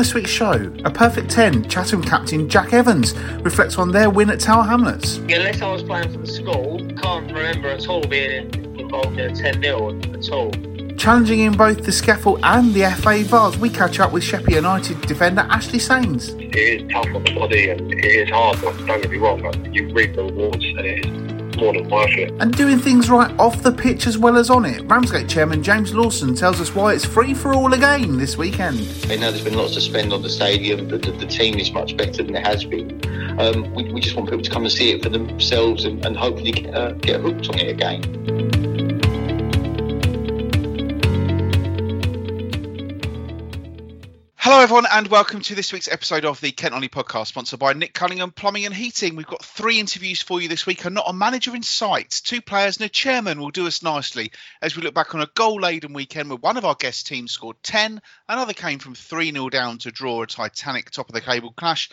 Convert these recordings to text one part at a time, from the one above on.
this week's show, a perfect 10, Chatham captain Jack Evans reflects on their win at Tower Hamlets. Unless I was playing for the school, can't remember at all being involved in a 10 0 at all. Challenging in both the SCEFL and the FA Vase, we catch up with Sheppey United defender Ashley Sains. It is tough on the body and it is hard, don't get me wrong, but you reap the rewards and it is more than worth it. And doing things right off the pitch as well as on it. Ramsgate chairman James Lawson tells us why it's free for all again this weekend. I know there's been lots to spend on the stadium, the, the, the team is much better than it has been. Um, we, we, just want people to come and see it for themselves and, and hopefully get, uh, get hooked on it again. Hello, everyone, and welcome to this week's episode of the Kent Only podcast, sponsored by Nick Cunningham Plumbing and Heating. We've got three interviews for you this week, and not a manager in sight. Two players and a chairman will do us nicely as we look back on a goal laden weekend where one of our guest teams scored 10, another came from 3 0 down to draw a Titanic top of the cable clash.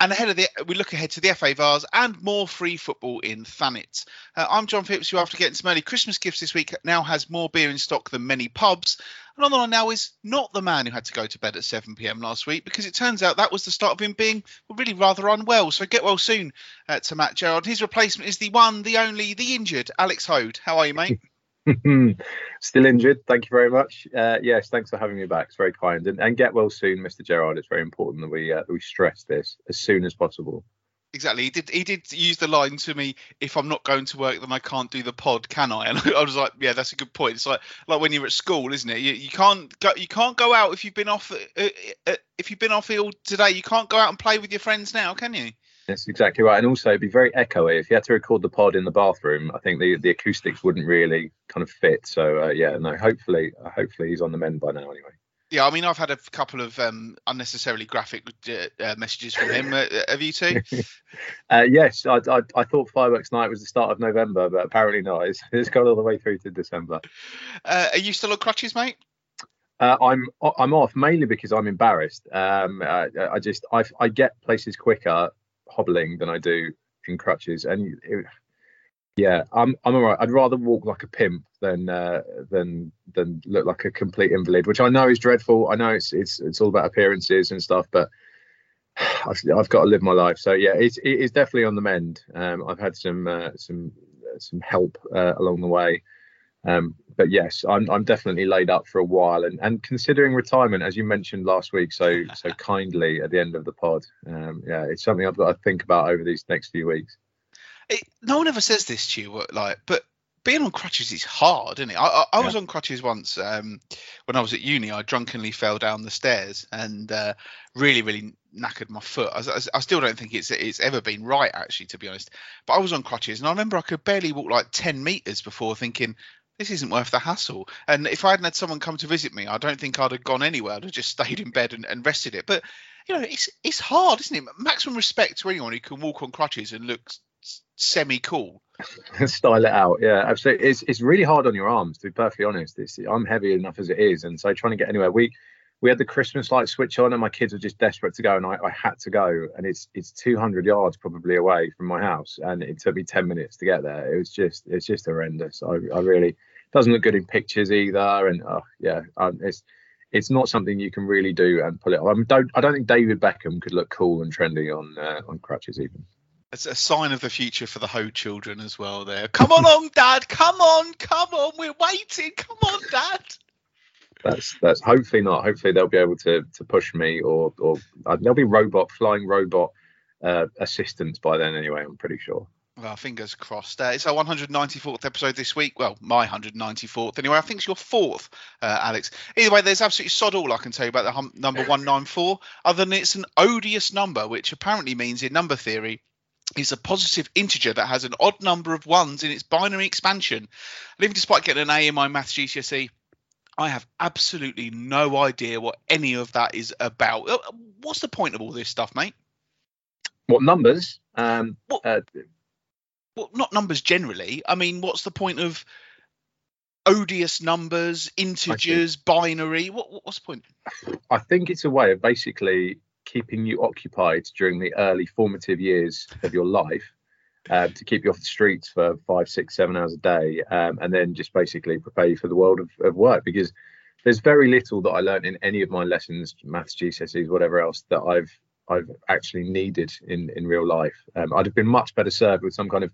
And ahead of the, we look ahead to the FA Vase and more free football in Thanet. Uh, I'm John Phipps, who after getting some early Christmas gifts this week now has more beer in stock than many pubs. And on the line now is not the man who had to go to bed at 7 p.m. last week because it turns out that was the start of him being really rather unwell. So get well soon uh, to Matt Gerard. His replacement is the one, the only, the injured Alex Hoad. How are you, mate? Still injured. Thank you very much. Uh, yes, thanks for having me back. It's very kind. And, and get well soon, Mr. Gerard. It's very important that we uh, that we stress this as soon as possible. Exactly. He did. He did use the line to me. If I'm not going to work, then I can't do the pod, can I? And I was like, yeah, that's a good point. It's like like when you're at school, isn't it? You, you can't go. You can't go out if you've been off. Uh, uh, if you've been off ill today, you can't go out and play with your friends now, can you? That's exactly right. And also, be very echoey. If you had to record the pod in the bathroom, I think the, the acoustics wouldn't really kind of fit. So uh, yeah, no. Hopefully, hopefully he's on the mend by now. Anyway. Yeah, I mean, I've had a couple of um, unnecessarily graphic uh, uh messages from him. Uh, have you too? uh, yes, I, I, I, thought fireworks night was the start of November, but apparently not. It's, it's gone all the way through to December. Uh, are you still on crutches, mate? Uh, I'm I'm off mainly because I'm embarrassed. Um, I just I, I get places quicker hobbling than I do in crutches. And it, yeah, I'm I'm alright. I'd rather walk like a pimp than uh, than than look like a complete invalid, which I know is dreadful. I know it's it's it's all about appearances and stuff, but I've, I've got to live my life. So yeah, it's it is definitely on the mend. Um, I've had some uh, some some help uh, along the way. Um, but yes, I'm I'm definitely laid up for a while, and and considering retirement, as you mentioned last week, so so kindly at the end of the pod. Um, yeah, it's something I've got to think about over these next few weeks. It, no one ever says this to you, like, but being on crutches is hard, isn't it? I, I, I was on crutches once um, when I was at uni. I drunkenly fell down the stairs and uh, really, really knackered my foot. I, I, still don't think it's it's ever been right, actually, to be honest. But I was on crutches, and I remember I could barely walk like ten meters before thinking, this isn't worth the hassle. And if I hadn't had someone come to visit me, I don't think I'd have gone anywhere. I'd have just stayed in bed and, and rested it. But you know, it's it's hard, isn't it? Maximum respect to anyone who can walk on crutches and look semi cool. Style it out, yeah, absolutely. It's it's really hard on your arms, to be perfectly honest. It's, I'm heavy enough as it is, and so trying to get anywhere. We we had the Christmas light switch on, and my kids were just desperate to go, and I, I had to go. And it's it's 200 yards probably away from my house, and it took me 10 minutes to get there. It was just it's just horrendous. I, I really doesn't look good in pictures either, and oh, yeah, um, it's it's not something you can really do and pull it off. I don't I don't think David Beckham could look cool and trendy on uh, on crutches even. It's a sign of the future for the Hoad children as well. There, come on, Dad, come on, come on, we're waiting. Come on, Dad that's that's hopefully not. Hopefully they'll be able to to push me, or or uh, there'll be robot flying robot uh, assistants by then. Anyway, I'm pretty sure. Well, fingers crossed. Uh, it's our 194th episode this week. Well, my 194th. Anyway, I think it's your fourth, uh, Alex. Either way, there's absolutely sod all I can tell you about the hum- number 194, other than it's an odious number, which apparently means in number theory is a positive integer that has an odd number of ones in its binary expansion. And even despite getting an A in my maths GCSE, I have absolutely no idea what any of that is about. Uh, what's the point of all this stuff, mate? What numbers? Um, what, uh, well, not numbers generally. I mean, what's the point of odious numbers, integers, binary? What, what's the point? I think it's a way of basically keeping you occupied during the early formative years of your life um, to keep you off the streets for five, six, seven hours a day, um, and then just basically prepare you for the world of, of work. Because there's very little that I learned in any of my lessons, maths, GCSEs, whatever else, that I've I've actually needed in in real life. Um, I'd have been much better served with some kind of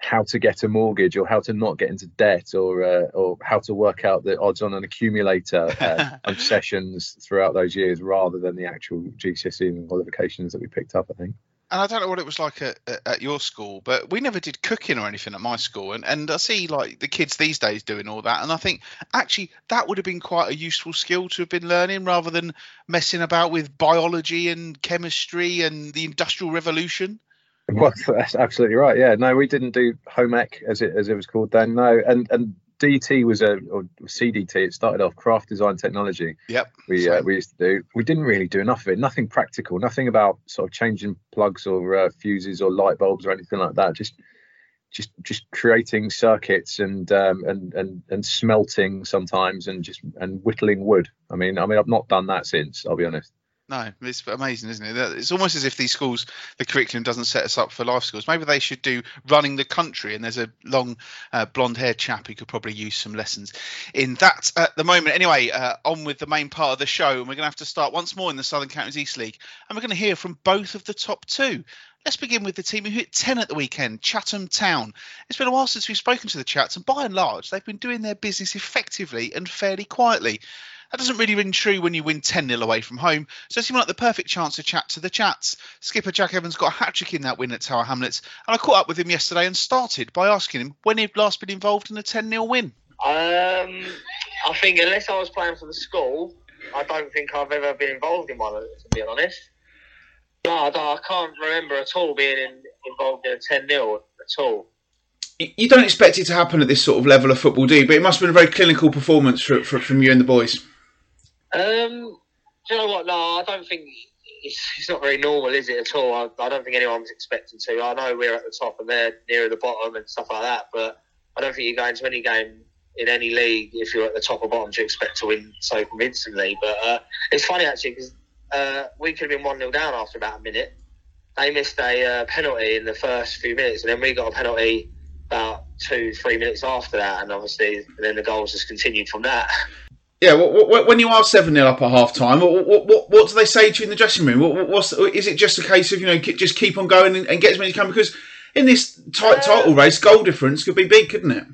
how to get a mortgage or how to not get into debt or uh, or how to work out the odds on an accumulator uh, sessions throughout those years rather than the actual GCSE and qualifications that we picked up. I think and I don't know what it was like at, at, your school, but we never did cooking or anything at my school. And, and I see like the kids these days doing all that. And I think actually that would have been quite a useful skill to have been learning rather than messing about with biology and chemistry and the industrial revolution. Well, that's absolutely right. Yeah, no, we didn't do home ec as it as it was called then. No, and and DT was a or CDT. It started off craft design technology. Yep. We uh, we used to do. We didn't really do enough of it. Nothing practical. Nothing about sort of changing plugs or uh, fuses or light bulbs or anything like that. Just just just creating circuits and um, and and and smelting sometimes and just and whittling wood. I mean, I mean, I've not done that since. I'll be honest. No, it's amazing, isn't it? It's almost as if these schools, the curriculum doesn't set us up for life skills. Maybe they should do running the country, and there's a long uh, blonde-haired chap who could probably use some lessons in that at the moment. Anyway, uh, on with the main part of the show, and we're going to have to start once more in the Southern Counties East League, and we're going to hear from both of the top two. Let's begin with the team who hit 10 at the weekend, Chatham Town. It's been a while since we've spoken to the Chats, and by and large, they've been doing their business effectively and fairly quietly. That doesn't really ring true when you win 10 0 away from home, so it seemed like the perfect chance to chat to the chats. Skipper Jack Evans got a hat trick in that win at Tower Hamlets, and I caught up with him yesterday and started by asking him when he'd last been involved in a 10 0 win. Um, I think unless I was playing for the school, I don't think I've ever been involved in one, to be honest. No, I, I can't remember at all being in, involved in a 10 0 at all you don't expect it to happen at this sort of level of football, do you? But it must have been a very clinical performance for, for, from you and the boys. Um, do you know what? No, I don't think it's, it's not very normal, is it at all? I, I don't think anyone was expecting to. I know we're at the top and they're nearer the bottom and stuff like that, but I don't think you go into any game in any league if you're at the top or bottom to expect to win so convincingly. But uh, it's funny actually because uh, we could have been one 0 down after about a minute. They missed a uh, penalty in the first few minutes, and then we got a penalty about two, three minutes after that, and obviously, and then the goals just continued from that. Yeah, when you are seven 0 up at half time, what, what, what, do they say to you in the dressing room? What, what's is it just a case of you know just keep on going and, get as many as you can? Because in this tight uh, title race, goal difference could be big, couldn't it?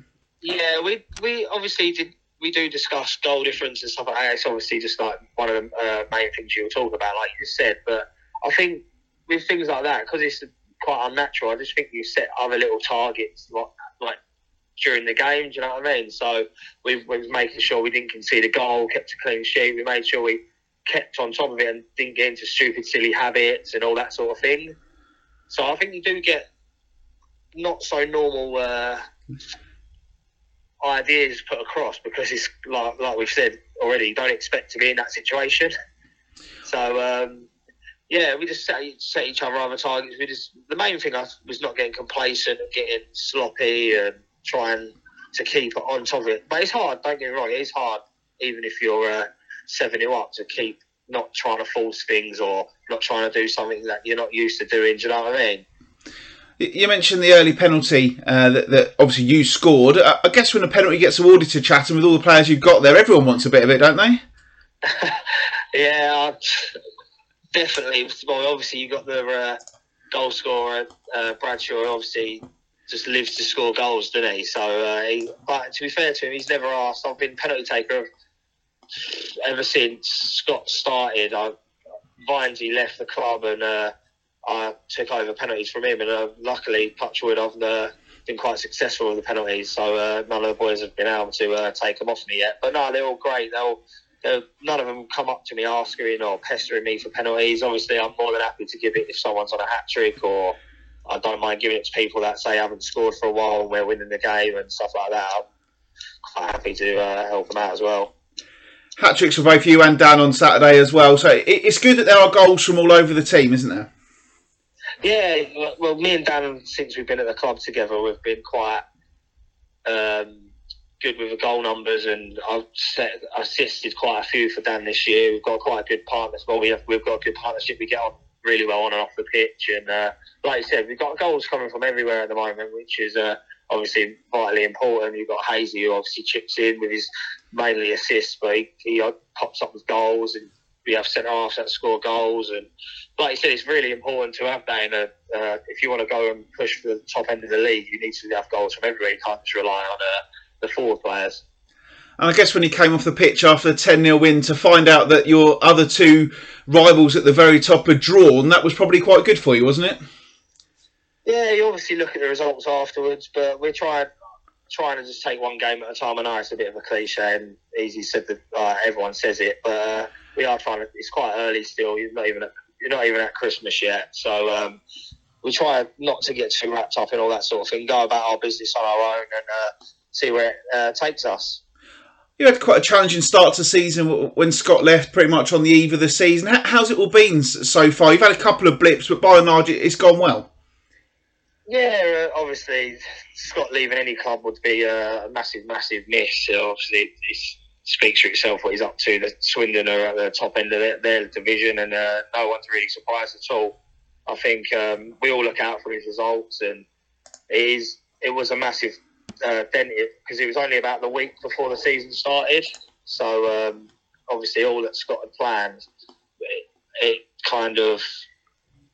Yeah, we we obviously did. We do discuss goal difference and stuff like that. It's obviously just like one of the uh, main things you'll talk about, like you said. But I think with things like that, because it's quite unnatural, I just think you set other little targets, like like during the game. Do you know what I mean? So we, we was making sure we didn't concede a goal, kept a clean sheet. We made sure we kept on top of it and didn't get into stupid, silly habits and all that sort of thing. So I think you do get not so normal uh, ideas put across because it's like like we've said already. Don't expect to be in that situation. So um, yeah, we just set, set each other other targets. We just the main thing was not getting complacent and getting sloppy and trying to keep it on top of it. But it's hard. Don't get me wrong. It's hard, even if you're uh, seven uh, up, to keep not trying to force things or not trying to do something that you're not used to doing. Do you know what I mean? You mentioned the early penalty uh, that, that, obviously you scored. I guess when a penalty gets awarded to Chatham with all the players you've got there, everyone wants a bit of it, don't they? yeah, definitely. Well, obviously you got the uh, goal scorer uh, Bradshaw. Obviously just lives to score goals, doesn't he? So, uh, he, but to be fair to him, he's never asked. I've been penalty taker ever since Scott started. I, Vinesy left the club and uh, I took over penalties from him. And uh, luckily, Touchwood, I've uh, been quite successful with the penalties. So uh, none of the boys have been able to uh, take them off me yet. But no, they're all great. They're all, they're, none of them come up to me asking or pestering me for penalties. Obviously, I'm more than happy to give it if someone's on a hat trick or I don't mind giving it to people that say I haven't scored for a while and we're winning the game and stuff like that. I'm quite happy to uh, help them out as well. Hat tricks for both you and Dan on Saturday as well. So it's good that there are goals from all over the team, isn't there? Yeah, well, me and Dan, since we've been at the club together, we've been quite um, good with the goal numbers, and I've set, assisted quite a few for Dan this year. We've got quite a good partnership. Well, we have, we've got a good partnership. We get on really well on and off the pitch. And uh, like I said, we've got goals coming from everywhere at the moment, which is uh, obviously vitally important. You've got Hazy who obviously chips in with his mainly assists, but he, he uh, pops up with goals and we have centre halves that score goals. And like you said, it's really important to have that. In a, uh, if you want to go and push for the top end of the league, you need to have goals from everywhere. You can't just rely on uh, the forward players. And I guess when he came off the pitch after the 10 0 win to find out that your other two rivals at the very top had drawn, that was probably quite good for you, wasn't it? Yeah, you obviously look at the results afterwards, but we're trying trying to just take one game at a time. I know it's a bit of a cliche and easy said that uh, everyone says it, but uh, we are trying to. It's quite early still. You're not even at, you're not even at Christmas yet, so um, we try not to get too wrapped up in all that sort of thing. Go about our business on our own and uh, see where it uh, takes us. You had quite a challenging start to season when Scott left, pretty much on the eve of the season. How's it all been so far? You've had a couple of blips, but by and large, it's gone well. Yeah, obviously, Scott leaving any club would be a massive, massive miss. Obviously, it speaks for itself what he's up to. The Swindon are at the top end of their, their division, and uh, no one's really surprised at all. I think um, we all look out for his results, and it is it was a massive uh, dent because it was only about the week before the season started. So um, obviously, all that Scott had planned, it, it kind of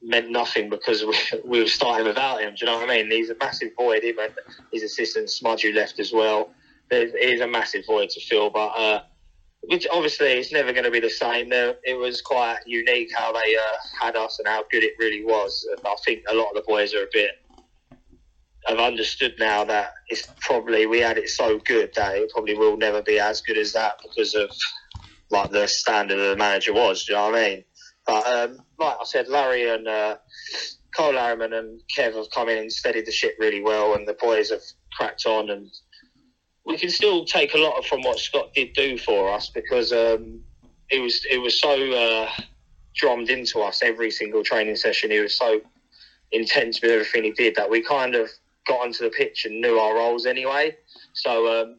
meant nothing because we, we were starting without him. Do you know what I mean? He's a massive void. Him and his assistant Smudge, who left as well. There is a massive void to fill, but uh, which obviously it's never going to be the same. It was quite unique how they uh, had us and how good it really was. And I think a lot of the boys are a bit have understood now that it's probably we had it so good that it probably will never be as good as that because of like the standard of the manager was. Do you know what I mean? But um, like I said, Larry and uh, Cole Larriman and Kev have come in and steadied the ship really well, and the boys have cracked on. And we can still take a lot from what Scott did do for us because um, it was it was so uh, drummed into us every single training session. He was so intense with everything he did that we kind of got onto the pitch and knew our roles anyway. So um,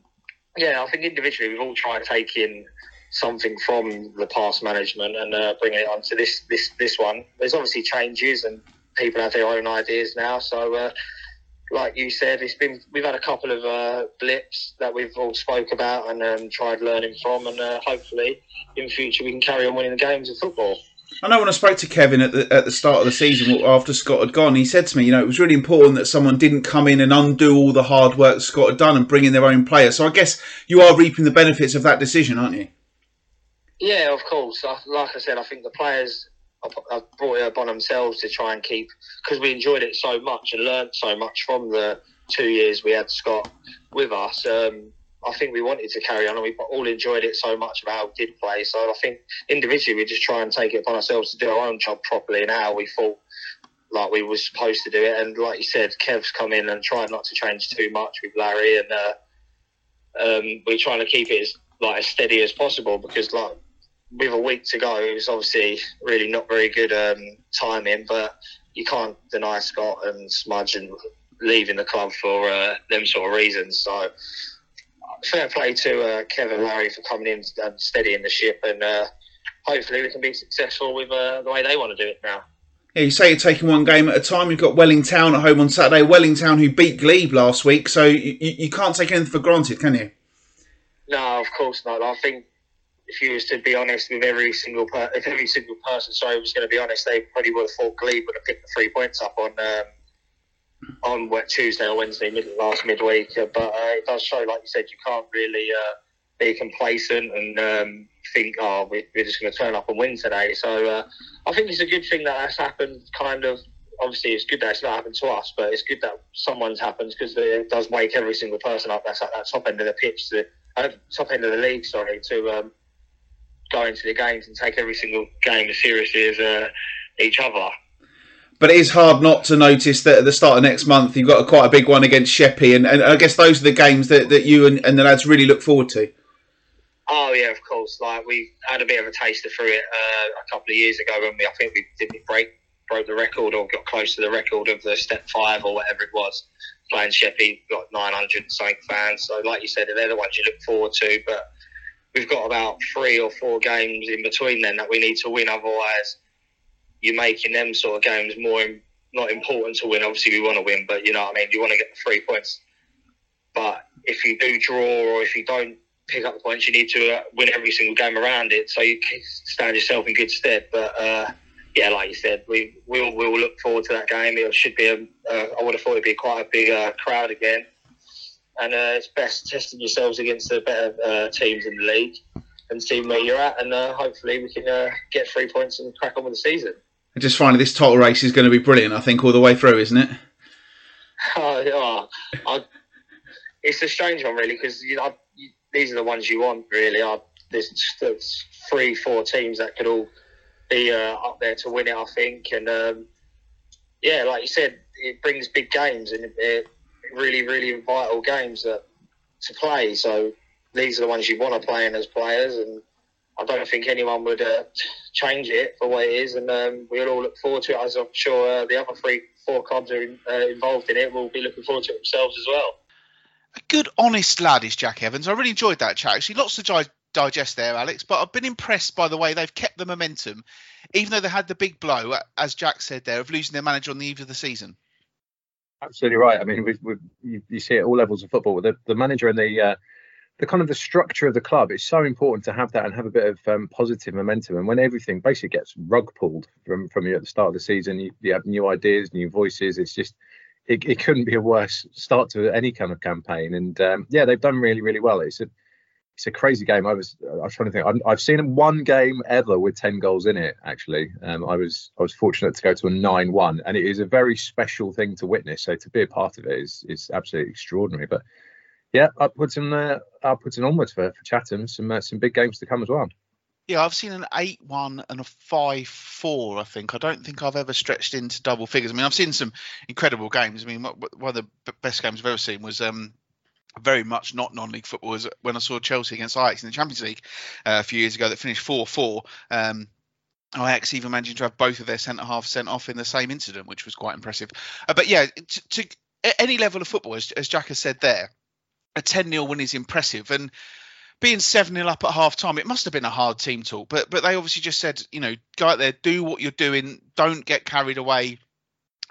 yeah, I think individually we've all tried taking something from the past management and uh, bringing it onto this this this one. There's obviously changes and people have their own ideas now. So, uh, like you said, it's been we've had a couple of uh, blips that we've all spoke about and um, tried learning from, and uh, hopefully in future we can carry on winning the games of football. I know when I spoke to Kevin at the, at the start of the season after Scott had gone, he said to me, you know, it was really important that someone didn't come in and undo all the hard work Scott had done and bring in their own player. So I guess you are reaping the benefits of that decision, aren't you? Yeah, of course. Like I said, I think the players have brought it upon themselves to try and keep because we enjoyed it so much and learned so much from the two years we had Scott with us. Um, I think we wanted to carry on, and we all enjoyed it so much about how we did play. So I think individually we just try and take it upon ourselves to do our own job properly and how we thought like we were supposed to do it. And like you said, Kev's come in and tried not to change too much with Larry, and uh, um, we're trying to keep it as like as steady as possible because like with a week to go, it was obviously really not very good um, timing, but you can't deny Scott and Smudge and leaving the club for uh, them sort of reasons. So fair play to uh, Kevin Larry for coming in and steadying the ship, and uh, hopefully we can be successful with uh, the way they want to do it now. Yeah, you say you're taking one game at a time. You've got Welling Town at home on Saturday. Welling Town, who beat Glebe last week, so you, you can't take anything for granted, can you? No, of course not. I think if you was to be honest with every single per- if every single person, sorry, was going to be honest, they probably would have thought Glebe would have picked the three points up on um, on what, Tuesday or Wednesday mid- last midweek. But uh, it does show, like you said, you can't really uh, be complacent and um, think, oh, we're, we're just going to turn up and win today. So uh, I think it's a good thing that that's happened. Kind of, obviously, it's good that it's not happened to us, but it's good that someone's happened because it does wake every single person up that's at that top end of the pitch, to uh, top end of the league, sorry, to um, go into the games and take every single game as seriously as uh, each other. But it is hard not to notice that at the start of next month you've got a, quite a big one against Sheppey, and, and I guess those are the games that, that you and, and the lads really look forward to. Oh yeah, of course. Like we had a bit of a taster through it uh, a couple of years ago when we, I think we did we break broke the record or got close to the record of the step five or whatever it was. Playing Sheppey, got 900 something fans. So like you said, they're the ones you look forward to. But we've got about three or four games in between then that we need to win. Otherwise, you're making them sort of games more not important to win. Obviously, we want to win, but you know what I mean. You want to get the three points but if you do draw or if you don't pick up the points, you need to uh, win every single game around it, so you stand yourself in good stead. But uh, yeah, like you said, we will we'll look forward to that game. It should be a, uh, I would have thought it'd be quite a big uh, crowd again, and uh, it's best testing yourselves against the better uh, teams in the league and seeing where you're at, and uh, hopefully we can uh, get three points and crack on with the season. And just finally, this title race is going to be brilliant. I think all the way through, isn't it? oh, I, it's a strange one, really, because you know these are the ones you want, really. I, there's, there's three, four teams that could all be uh, up there to win it, I think. And um, yeah, like you said, it brings big games and it, really, really vital games that, to play. So these are the ones you want to play in as players, and I don't think anyone would uh, change it for what it is. And um, we'll all look forward to it, as I'm sure uh, the other three, four clubs are in, uh, involved in it will be looking forward to it themselves as well. A good, honest lad is Jack Evans. I really enjoyed that chat. Actually, lots to digest there, Alex. But I've been impressed by the way they've kept the momentum, even though they had the big blow, as Jack said there, of losing their manager on the eve of the season. Absolutely right. I mean, we, we, you, you, see it at all levels of football. The, the manager and the uh, the kind of the structure of the club is so important to have that and have a bit of um, positive momentum. And when everything basically gets rug pulled from from you at the start of the season, you, you have new ideas, new voices. It's just it, it couldn't be a worse start to any kind of campaign. And um, yeah, they've done really really well. It's a it's a crazy game. I was I was trying to think. i have seen one game ever with ten goals in it. Actually, um, I was I was fortunate to go to a nine-one, and it is a very special thing to witness. So to be a part of it is is absolutely extraordinary. But yeah, upwards and uh, upwards and onwards for, for Chatham. Some uh, some big games to come as well. Yeah, I've seen an eight-one and a five-four. I think I don't think I've ever stretched into double figures. I mean, I've seen some incredible games. I mean, one of the best games I've ever seen was um, very much not non-league football was when I saw Chelsea against Ajax in the Champions League uh, a few years ago that finished four-four. Um, Ajax even managing to have both of their centre half sent off in the same incident, which was quite impressive. Uh, but yeah, to, to, any level of football, as, as Jack has said there, a 10 0 win is impressive. And being 7 0 up at half time, it must have been a hard team talk. But but they obviously just said, you know, go out there, do what you're doing, don't get carried away.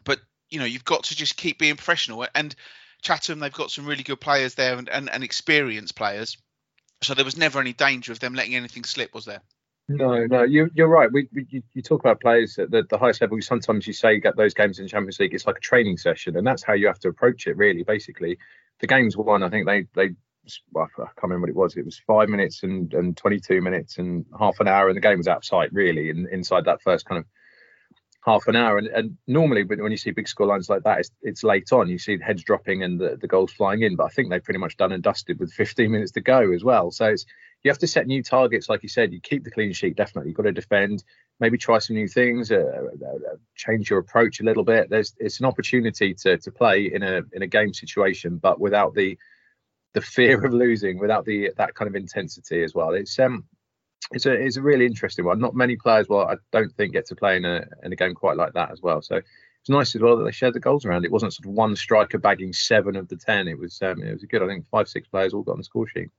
But, you know, you've got to just keep being professional. And Chatham, they've got some really good players there and, and, and experienced players. So there was never any danger of them letting anything slip, was there? No, no, you, you're right. We, we you, you, talk about players at the, the highest level. Sometimes you say those games in Champions League. It's like a training session, and that's how you have to approach it. Really, basically, the games won. I think they they well, I can't remember what it was. It was five minutes and, and 22 minutes and half an hour, and the game was out of sight really. And inside that first kind of half an hour, and, and normally when you see big score lines like that, it's, it's late on. You see heads dropping and the, the goals flying in. But I think they've pretty much done and dusted with 15 minutes to go as well. So it's you have to set new targets, like you said. You keep the clean sheet definitely. You've got to defend, maybe try some new things, uh, uh, uh, change your approach a little bit. There's it's an opportunity to to play in a in a game situation, but without the the fear of losing, without the that kind of intensity as well. It's um it's a it's a really interesting one. Not many players, well, I don't think get to play in a in a game quite like that as well. So it's nice as well that they shared the goals around. It wasn't sort of one striker bagging seven of the ten. It was um, it was good. I think five six players all got on the score sheet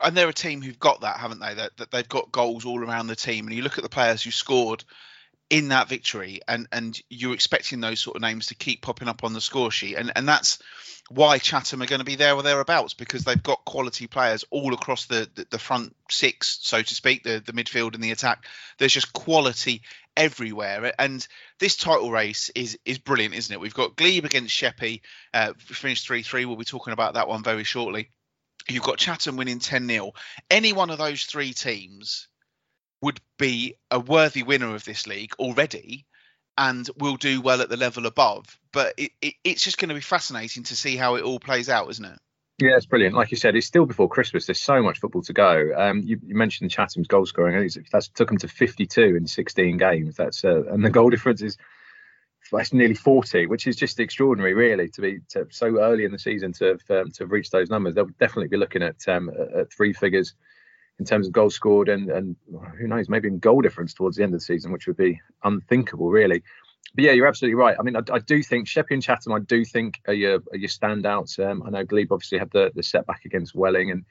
and they're a team who've got that, haven't they? That, that they've got goals all around the team. And you look at the players who scored in that victory, and and you're expecting those sort of names to keep popping up on the score sheet, and and that's why Chatham are going to be there or thereabouts because they've got quality players all across the, the, the front six, so to speak, the the midfield and the attack. There's just quality everywhere, and this title race is is brilliant, isn't it? We've got Glebe against Sheppey, uh, finished three three. We'll be talking about that one very shortly you've got Chatham winning 10 0. Any one of those three teams would be a worthy winner of this league already and will do well at the level above. But it, it, it's just going to be fascinating to see how it all plays out, isn't it? Yeah, it's brilliant. Like you said, it's still before Christmas. There's so much football to go. Um, you, you, mentioned Chatham's goal scoring. That's took them to 52 in 16 games. That's uh, and the goal difference is that's nearly 40, which is just extraordinary, really, to be to, so early in the season to have, um, to have reached those numbers. They'll definitely be looking at, um, at three figures in terms of goals scored and, and who knows, maybe in goal difference towards the end of the season, which would be unthinkable, really. But yeah, you're absolutely right. I mean, I, I do think Sheppey and Chatham, I do think are your, are your standouts. Um, I know Glebe obviously had the, the setback against Welling and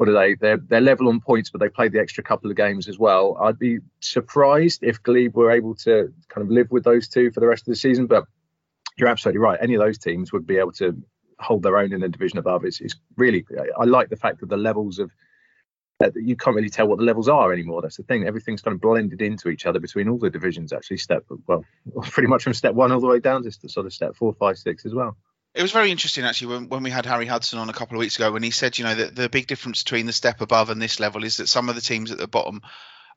what are they? They're they're level on points, but they played the extra couple of games as well. I'd be surprised if Glebe were able to kind of live with those two for the rest of the season. But you're absolutely right. Any of those teams would be able to hold their own in the division above. It's, it's really I like the fact that the levels of you can't really tell what the levels are anymore. That's the thing. Everything's kind of blended into each other between all the divisions. Actually, step well, pretty much from step one all the way down to sort of step four, five, six as well. It was very interesting actually when, when we had Harry Hudson on a couple of weeks ago when he said, you know, that the big difference between the step above and this level is that some of the teams at the bottom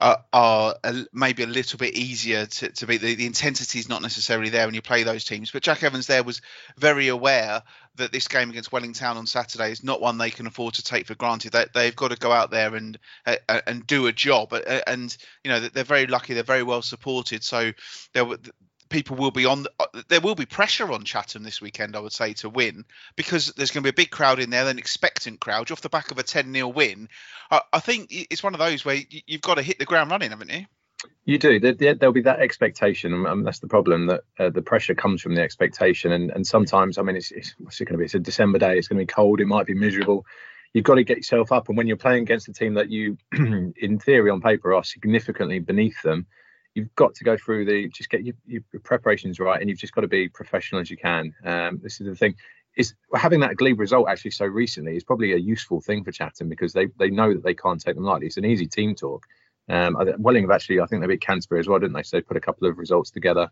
uh, are a, maybe a little bit easier to, to beat. The, the intensity is not necessarily there when you play those teams. But Jack Evans there was very aware that this game against Welling Town on Saturday is not one they can afford to take for granted. They, they've got to go out there and uh, and do a job. And you know they're very lucky. They're very well supported. So there people will be on. Uh, there will be pressure on Chatham this weekend, I would say, to win because there's going to be a big crowd in there, an expectant crowd. Off the back of a 10 0 win. I, I, think it's one of those where you've got to hit the ground running, haven't you? You do. There, will be that expectation, and that's the problem. That uh, the pressure comes from the expectation, and and sometimes, I mean, it's, it's what's it going to be? It's a December day. It's going to be cold. It might be miserable. You've got to get yourself up, and when you're playing against a team that you, in theory, on paper, are significantly beneath them, you've got to go through the just get your, your preparations right, and you've just got to be professional as you can. Um, this is the thing. Is having that Glebe result actually so recently is probably a useful thing for Chatham because they they know that they can't take them lightly. It's an easy team talk. Um, Welling have actually, I think they beat Canterbury as well, didn't they? So they put a couple of results together.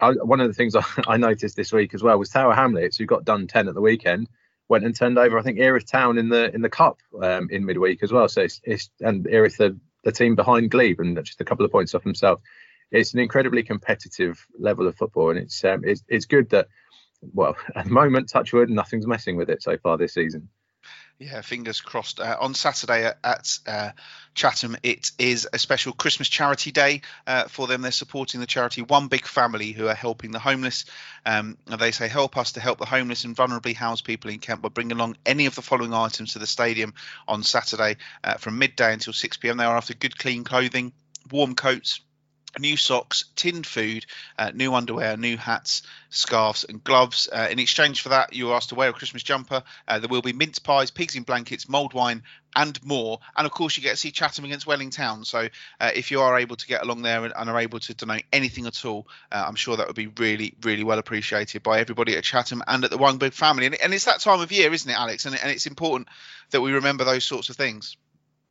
I, one of the things I, I, noticed this week as well was Tower Hamlets, who got done ten at the weekend, went and turned over I think Erith Town in the in the cup um, in midweek as well. So it's, it's and Erith are the team behind Glebe and just a couple of points off himself. It's an incredibly competitive level of football, and it's um, it's, it's good that well at the moment, touchwood, nothing's messing with it so far this season. Yeah, fingers crossed. Uh, on Saturday at, at uh, Chatham, it is a special Christmas charity day uh, for them. They're supporting the charity One Big Family, who are helping the homeless. Um, they say, help us to help the homeless and vulnerably housed people in Kent by bringing along any of the following items to the stadium on Saturday uh, from midday until 6 pm. They are after good, clean clothing, warm coats, new socks, tinned food, uh, new underwear, new hats, scarves, and gloves. Uh, in exchange for that, you are asked to wear a Christmas jumper. Uh, there will be mince pies, pigs in blankets, mulled wine, and more. And of course, you get to see Chatham against Welling Town. So uh, if you are able to get along there and, and are able to donate anything at all, uh, I'm sure that would be really, really well appreciated by everybody at Chatham and at the One Big Family. And, and it's that time of year, isn't it, Alex? And, and it's important that we remember those sorts of things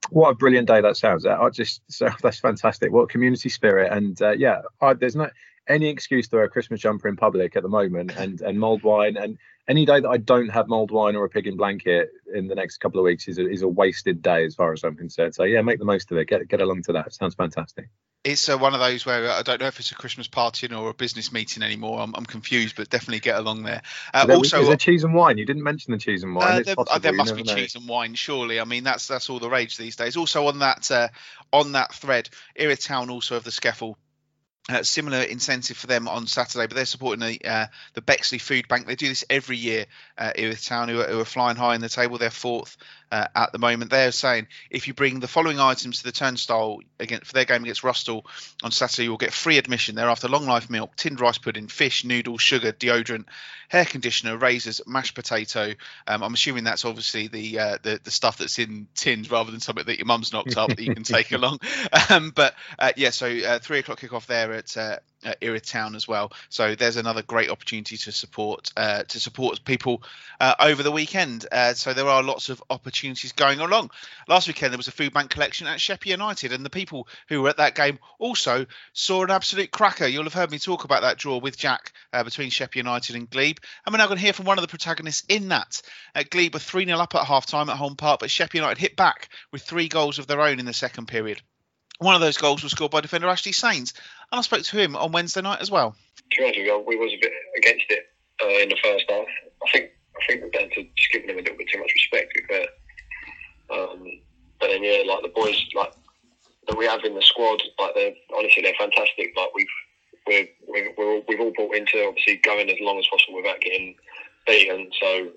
what a brilliant day that sounds. I just so that's fantastic. What community spirit and uh, yeah, I, there's not any excuse to wear a Christmas jumper in public at the moment and and mulled wine and any day that I don't have mulled wine or a pig in blanket in the next couple of weeks is a, is a wasted day as far as I'm concerned. So yeah, make the most of it. Get get along to that. It sounds fantastic. It's uh, one of those where I don't know if it's a Christmas party or a business meeting anymore. I'm, I'm confused, but definitely get along there. Uh, there, also, is there cheese and wine? You didn't mention the cheese and wine. Uh, there, uh, there must be know. cheese and wine, surely. I mean, that's that's all the rage these days. Also on that uh, on that thread, Erith Town also of the SCEFL uh, similar incentive for them on Saturday, but they're supporting the uh, the Bexley Food Bank. They do this every year. Uh, Erith Town, who are, who are, flying high in the table, they're fourth uh, at the moment. They're saying if you bring the following items to the turnstile against for their game against Rustle on Saturday, you'll get free admission. They're after long life milk, tinned rice pudding, fish, noodles, sugar, deodorant, hair conditioner, razors, mashed potato. Um, I'm assuming that's obviously the, uh, the the stuff that's in tins rather than something that your mum's knocked up that you can take along. Um, but uh, yeah, so uh, three o'clock kickoff there at uh, Town as well. So there's another great opportunity to support uh, to support people uh, over the weekend. Uh, so there are lots of opportunities going along. Last weekend there was a food bank collection at Sheppey United, and the people who were at that game also saw an absolute cracker. You'll have heard me talk about that draw with Jack uh, between Sheppey United and Glebe, and we're now going to hear from one of the protagonists in that. Uh, Glebe were three 0 up at half time at Holm Park, but Sheppey United hit back with three goals of their own in the second period. One of those goals was scored by defender Ashley Sains, and I spoke to him on Wednesday night as well. To be we was a bit against it uh, in the first half. I think I think we're down to just giving them a little bit too much respect. But um, but then yeah, like the boys like that we have in the squad, like they're honestly they're fantastic. Like we've we're, we're, we're all, we've all bought into obviously going as long as possible without getting beaten. So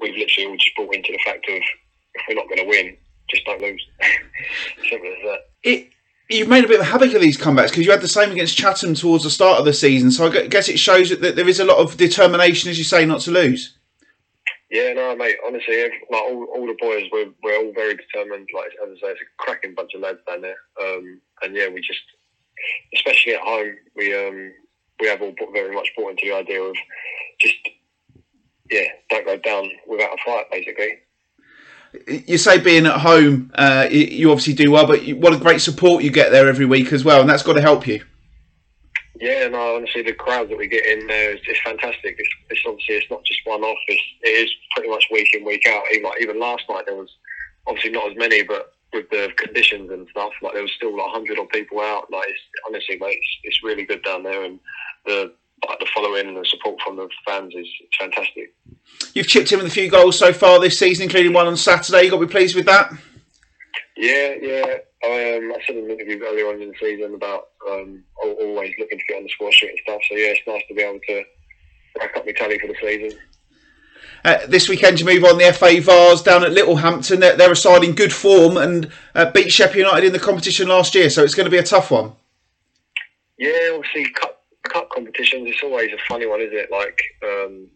we've literally all just bought into the fact of if we're not going to win, just don't lose. Simple as that. It you've made a bit of a havoc of these comebacks because you had the same against Chatham towards the start of the season. So I guess it shows that there is a lot of determination, as you say, not to lose. Yeah, no, mate. Honestly, like all, all the boys, we're, we're all very determined. Like as I say, it's a cracking bunch of lads down there. Um, and yeah, we just, especially at home, we um, we have all very much bought into the idea of just yeah, don't go down without a fight, basically. You say being at home, uh, you obviously do well, but what a great support you get there every week as well, and that's got to help you. Yeah, no, honestly, the crowd that we get in there is, is fantastic. It's, it's, obviously it's not just one off; it's, it is pretty much week in, week out. Even, like, even last night, there was obviously not as many, but with the conditions and stuff, like there was still like hundred odd people out. Like, honestly, mate, it's, it's really good down there, and the like the following and the support from the fans is fantastic. You've chipped in with a few goals so far this season, including one on Saturday. You got to be pleased with that. Yeah, yeah. I, um, I said in an interview earlier on in the season about um, always looking to get on the score sheet and stuff. So yeah, it's nice to be able to rack up my tally for the season. Uh, this weekend, you move on the FA Vase down at Littlehampton. They're, they're a side in good form and uh, beat Sheppey United in the competition last year, so it's going to be a tough one. Yeah, obviously, cup, cup competitions, it's always a funny one, isn't it? Like, um,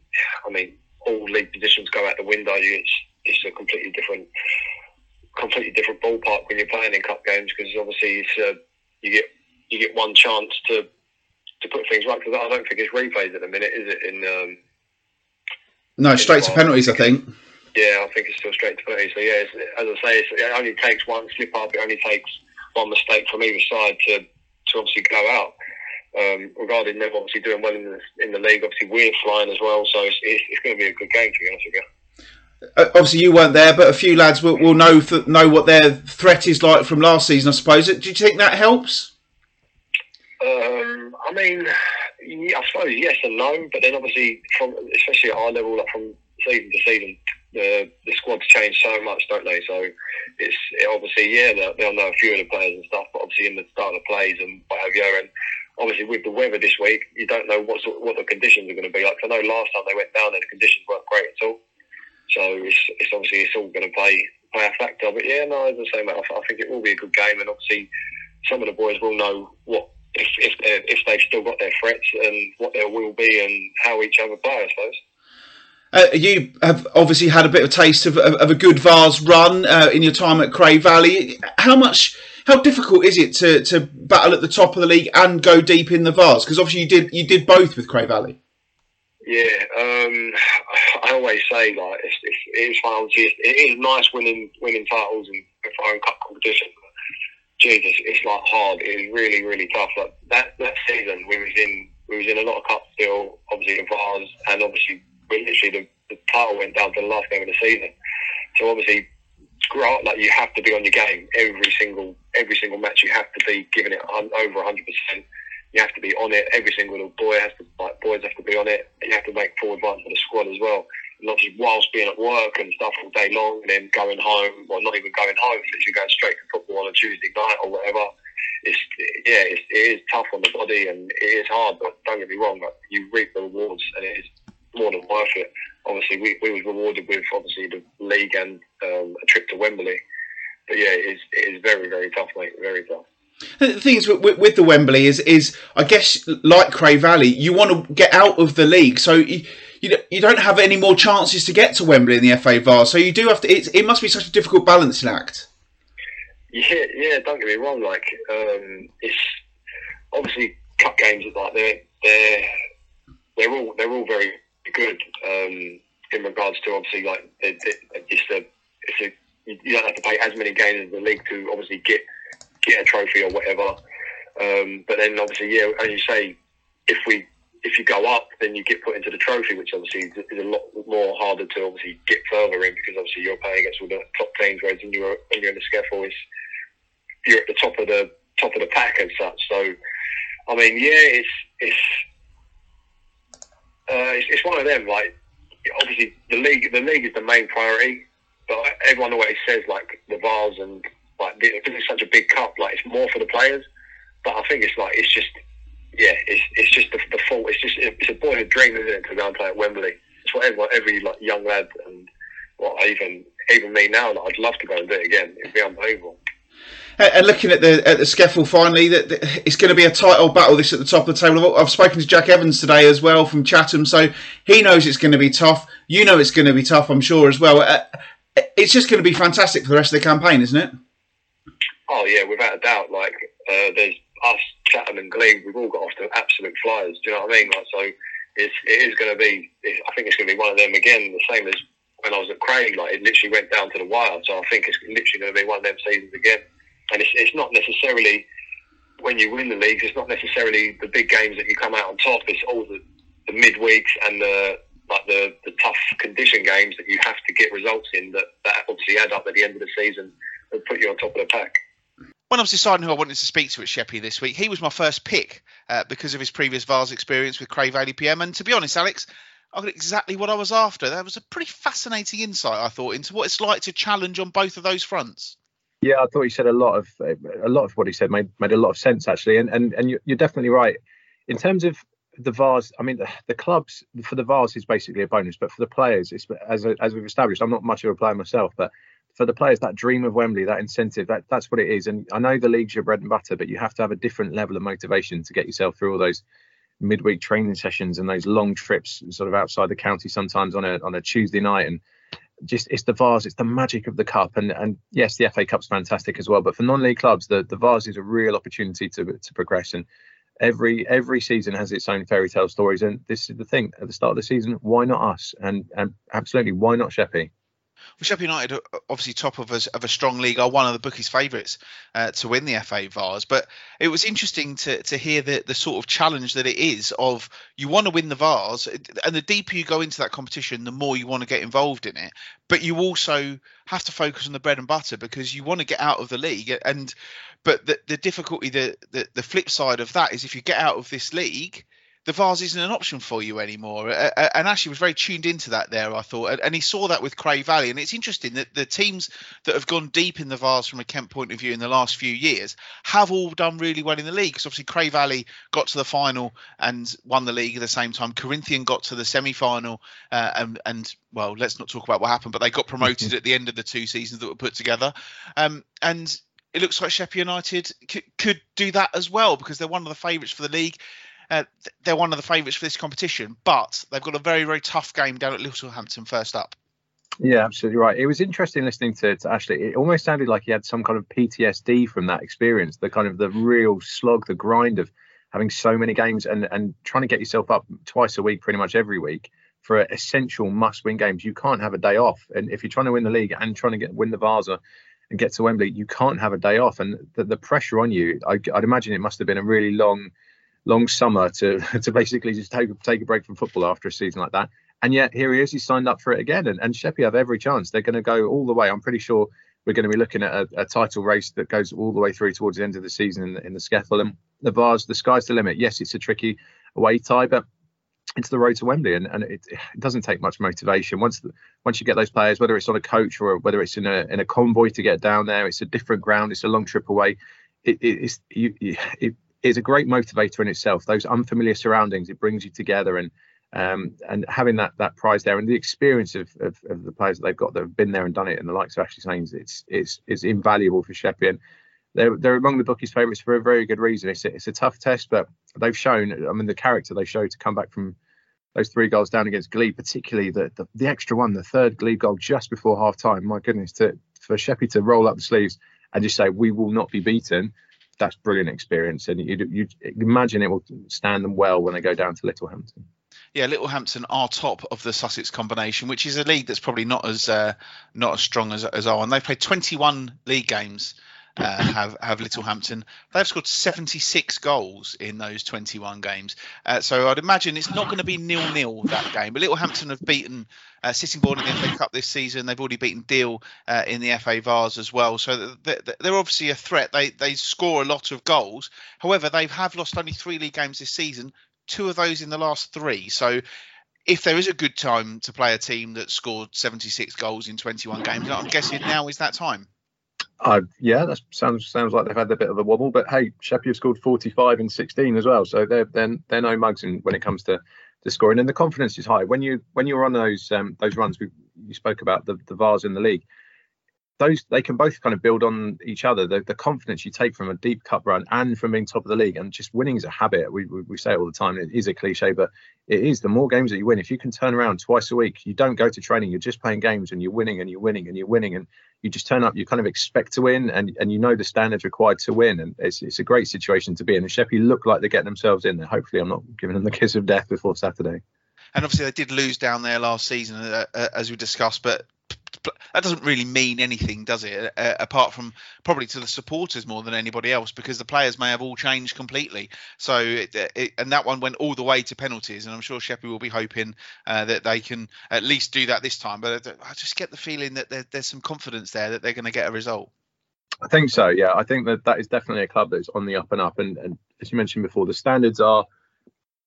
I mean, all league positions go out the window. It's, it's a completely different completely different ballpark when you're playing in cup games because obviously uh, you get you get one chance to to put things right. Because I don't think it's replays at the minute, is it? In um, no, straight to penalties, I think. Yeah, I think it's still straight to penalties. So yeah, as I say, it only takes one slip up. It only takes one mistake from either side to to obviously go out. Um, regarding them obviously doing well in the in the league, obviously we're flying as well, so it's, it's, it's going to be a good game to be honest with you. Uh, obviously you weren't there, but a few lads will, will know th- know what their threat is like from last season. I suppose. Do you think that helps? Um, I mean, I suppose yes and no, but then obviously, from especially at our level, like from season to season, the the squads change so much, don't they? So it's it obviously yeah, they'll, they'll know a few of the players and stuff, but obviously in the start of plays and what have you, and obviously with the weather this week, you don't know what sort, what the conditions are going to be like. I know last time they went down there, the conditions weren't great at all. So it's, it's obviously it's all going to play play a factor. But yeah, no, as I say, mate, I, I think it will be a good game, and obviously some of the boys will know what if if, if they've still got their threats and what there will be and how each other play, I suppose. Uh, you have obviously had a bit of a taste of, of, of a good Vase run uh, in your time at Cray Valley. How much, how difficult is it to, to battle at the top of the league and go deep in the Vase? Because obviously you did you did both with Cray Valley. Yeah, um, I always say like it's, it's, it is fun. It is nice winning winning titles and firing cup competition. But, Jesus, it's like hard. It is really really tough. Like that that season, we was in we was in a lot of cups still. Obviously the Vase, and obviously we literally the, the title went down to the last game of the season. So obviously, like you have to be on your game every single every single match. You have to be giving it over hundred percent you have to be on it. Every single little boy has to, like, boys have to be on it. You have to make full advance for the squad as well. Not just whilst being at work and stuff all day long, and then going home, or not even going home, literally going straight to football on a Tuesday night or whatever. It's yeah, it's, it is tough on the body and it is hard. But don't get me wrong, like, you reap the rewards, and it is more than worth it. Obviously, we, we was rewarded with obviously the league and um, a trip to Wembley. But yeah, it is, it is very very tough, mate. Very tough. The thing is with, with, the Wembley is is I guess like Cray Valley, you want to get out of the league, so you, you you don't have any more chances to get to Wembley in the FA Vase. So you do have to. It, it must be such a difficult balancing act. Yeah, yeah. Don't get me wrong. Like um, it's obviously cup games like they're they're they're all they're all very good um, in regards to obviously like it, it, it's a it's a you don't have to play as many games as the league to obviously get get a trophy or whatever. Um, but then obviously, yeah, as you say, if we if you go up, then you get put into the trophy, which obviously is a lot more harder to obviously get further in because obviously you're playing against all the top teams, whereas when you're when you're in the SCEFL, it's, you're at the top of the top of the pack as such. So, I mean, yeah, it's it's uh, it's, it's one of them. Like, obviously, the league the league is the main priority, but everyone always says like the Vase and like because it's such a big cup, like it's more for the players. But I think it's like it's just yeah, it's it's just the, the fault. It's just it's a boyhood dream, isn't it, to go and play at Wembley? It's what everyone, every like young lad and well, even even me now, like, I'd love to go and do it again. It'd be unbelievable. And looking at the at the SCEFL finally, that it's going to be a tight old battle. This at the top of the table. I've spoken to Jack Evans today as well from Chatham, so he knows it's going to be tough. You know it's going to be tough, I'm sure as well. Uh, it's just going to be fantastic for the rest of the campaign, isn't it? Oh yeah, without a doubt. Like uh, there's us, Chatham and Glebe, we've all got off to absolute flyers. Do you know what I mean? Like so, it's, it is going to be. I think it's going to be one of them again, the same as when I was at Cray. Like it literally went down to the wire. So I think it's literally going to be one of them seasons again. And it's, it's not necessarily when you win the leagues. It's not necessarily the big games that you come out on top. It's all the, the midweeks and the like the, the tough condition games that you have to get results in that, that obviously add up at the end of the season and put you on top of the pack when I was deciding who I wanted to speak to at Sheppey this week, he was my first pick uh, because of his previous Vase experience with Cray Valley PM. And to be honest, Alex, I got exactly what I was after. That was a pretty fascinating insight, I thought, into what it's like to challenge on both of those fronts. Yeah, I thought he said a lot of a lot of what he said made made a lot of sense actually, and and and you're definitely right in terms of the Vase. I mean, the, the clubs for the Vase is basically a bonus, but for the players, it's as as we've established. I'm not much of a player myself, but for the players, that dream of Wembley, that incentive, that that's what it is. And I know the league's your bread and butter, but you have to have a different level of motivation to get yourself through all those midweek training sessions and those long trips, sort of outside the county, sometimes on a on a Tuesday night. And just it's the Vase, it's the magic of the cup. And and yes, the FA Cup's fantastic as well. But for non-league clubs, the the Vase is a real opportunity to to progress. And every every season has its own fairy tale stories. And this is the thing at the start of the season, why not us? And and absolutely, why not Sheppey? Well, Sheppey United, obviously top of a, of a strong league, are one of the bookies' favourites uh, to win the FA Vase. But it was interesting to to hear the the sort of challenge that it is of you want to win the Vase, and the deeper you go into that competition, the more you want to get involved in it. But you also have to focus on the bread and butter because you want to get out of the league. And but the the difficulty, the the, the flip side of that is if you get out of this league the Vase isn't an option for you anymore. and Ashley was very tuned into that there, I thought. And he saw that with Cray Valley. And it's interesting that the teams that have gone deep in the Vase from a Kent point of view in the last few years have all done really well in the league. Because obviously, Cray Valley got to the final and won the league at the same time. Corinthian got to the semi final. Uh, and, and, well, let's not talk about what happened, but they got promoted at the end of the two seasons that were put together. Um, and it looks like Sheppey United c- could do that as well because they're one of the favourites for the league. Uh, they're one of the favourites for this competition, but they've got a very, very tough game down at Littlehampton first up. Yeah, absolutely right. It was interesting listening to, to Ashley. It almost sounded like he had some kind of PTSD from that experience, the kind of the real slog, the grind of having so many games and, and trying to get yourself up twice a week, pretty much every week for essential must-win games. You can't have a day off, and if you're trying to win the league and trying to get win the Vase and get to Wembley, you can't have a day off. And the, the pressure on you, I, would imagine it must have been a really long long summer to to basically just take take a break from football after a season like that. And yet here he is, he's signed up for it again. And, and Sheppey have every chance. They're going to go all the way. I'm pretty sure we're going to be looking at a, a, title race that goes all the way through towards the end of the season in in the SCEFL. And the Vase, the sky's the limit. Yes, it's a tricky away tie, but it's the road to Wembley, and, and it, it, doesn't take much motivation. Once the, once you get those players, whether it's on a coach or whether it's in a in a convoy to get down there, it's a different ground. It's a long trip away. It, it's you, it, is a great motivator in itself. Those unfamiliar surroundings, it brings you together, and um, and having that that prize there and the experience of, of, of, the players that they've got that have been there and done it, and the likes of Ashley Sains, it's it's it's invaluable for Sheppey. And they're they're among the bookies' favourites for a very good reason. It's a, it's a tough test, but they've shown. I mean, the character they showed to come back from those three goals down against Glebe, particularly the, the, the extra one, the third Glebe goal just before half time. My goodness, to for Sheppey to roll up the sleeves and just say we will not be beaten that's brilliant experience, and you you imagine it will stand them well when they go down to Littlehampton. Yeah, Littlehampton are top of the Sussex combination, which is a league that's probably not as uh, not as strong as as our one. They've played 21 league games. Uh, have have Littlehampton. They've scored 76 goals in those 21 games. Uh, so I'd imagine it's not going to be nil nil that game. But Littlehampton have beaten uh, Sittingbourne in the FA Cup this season. They've already beaten Deal uh, in the FA Vase as well. So they're obviously a threat. They they score a lot of goals. However, they have lost only three league games this season. Two of those in the last three. So if there is a good time to play a team that scored 76 goals in 21 games, I'm guessing now is that time. Uh, yeah, that sounds sounds like they've had a bit of a wobble, but hey, Sheppey scored 45 and 16 as well, so they're they're, they're no mugs in, when it comes to to scoring, and the confidence is high. When you when you're on those um, those runs, we you spoke about the the Vase in the league. Those they can both kind of build on each other. The, the confidence you take from a deep cup run and from being top of the league, and just winning is a habit. We, we, we say it all the time. It is a cliche, but it is. The more games that you win, if you can turn around twice a week, you don't go to training. You're just playing games, and you're winning, and you're winning, and you're winning, and you just turn up. You kind of expect to win, and and you know the standards required to win, and it's it's a great situation to be in. And Sheppey look like they're getting themselves in there. Hopefully, I'm not giving them the kiss of death before Saturday. And obviously, they did lose down there last season, uh, uh, as we discussed. But that doesn't really mean anything, does it? Uh, apart from probably to the supporters more than anybody else, because the players may have all changed completely. So, it, it, and that one went all the way to penalties, and I'm sure Sheppey will be hoping uh, that they can at least do that this time. But I just get the feeling that there, there's some confidence there that they're going to get a result. I think so. Yeah, I think that that is definitely a club that's on the up and up. And, and as you mentioned before, the standards are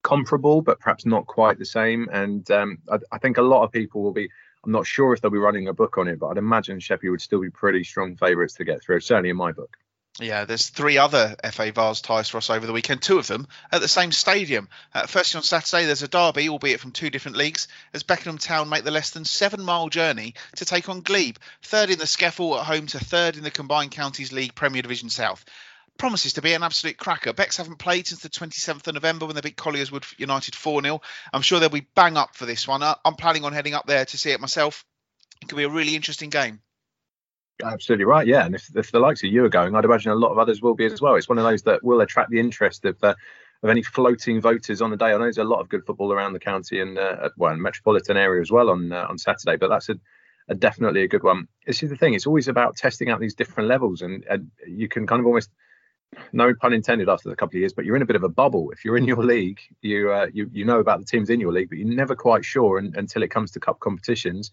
comparable, but perhaps not quite the same. And um, I, I, think a lot of people will be. I'm not sure if they'll be running a book on it, but I'd imagine Sheppey would still be pretty strong favourites to get through. Certainly in my book. Yeah, there's three other FA Vase ties for us over the weekend, two of them at the same stadium. Uh, firstly, on Saturday, there's a derby, albeit from two different leagues, as Beckenham Town make the less than seven mile journey to take on Glebe, third in the SCEFL at home to third in the Combined Counties League Premier Division South promises to be an absolute cracker. Becks haven't played since the 27th of November when they beat Colliers Wood United 4 0. I'm sure they'll be bang up for this one. I'm planning on heading up there to see it myself. It could be a really interesting game. Absolutely right, yeah. And if, if the likes of you are going, I'd imagine a lot of others will be as well. It's one of those that will attract the interest of uh, of any floating voters on the day. I know there's a lot of good football around the county and uh, well, metropolitan area as well on uh, on Saturday, but that's a, a, definitely a good one. This is the thing; it's always about testing out these different levels, and, and you can kind of almost no pun intended after a couple of years, but you're in a bit of a bubble. If you're in your league, you uh, you you know about the teams in your league, but you're never quite sure and, until it comes to cup competitions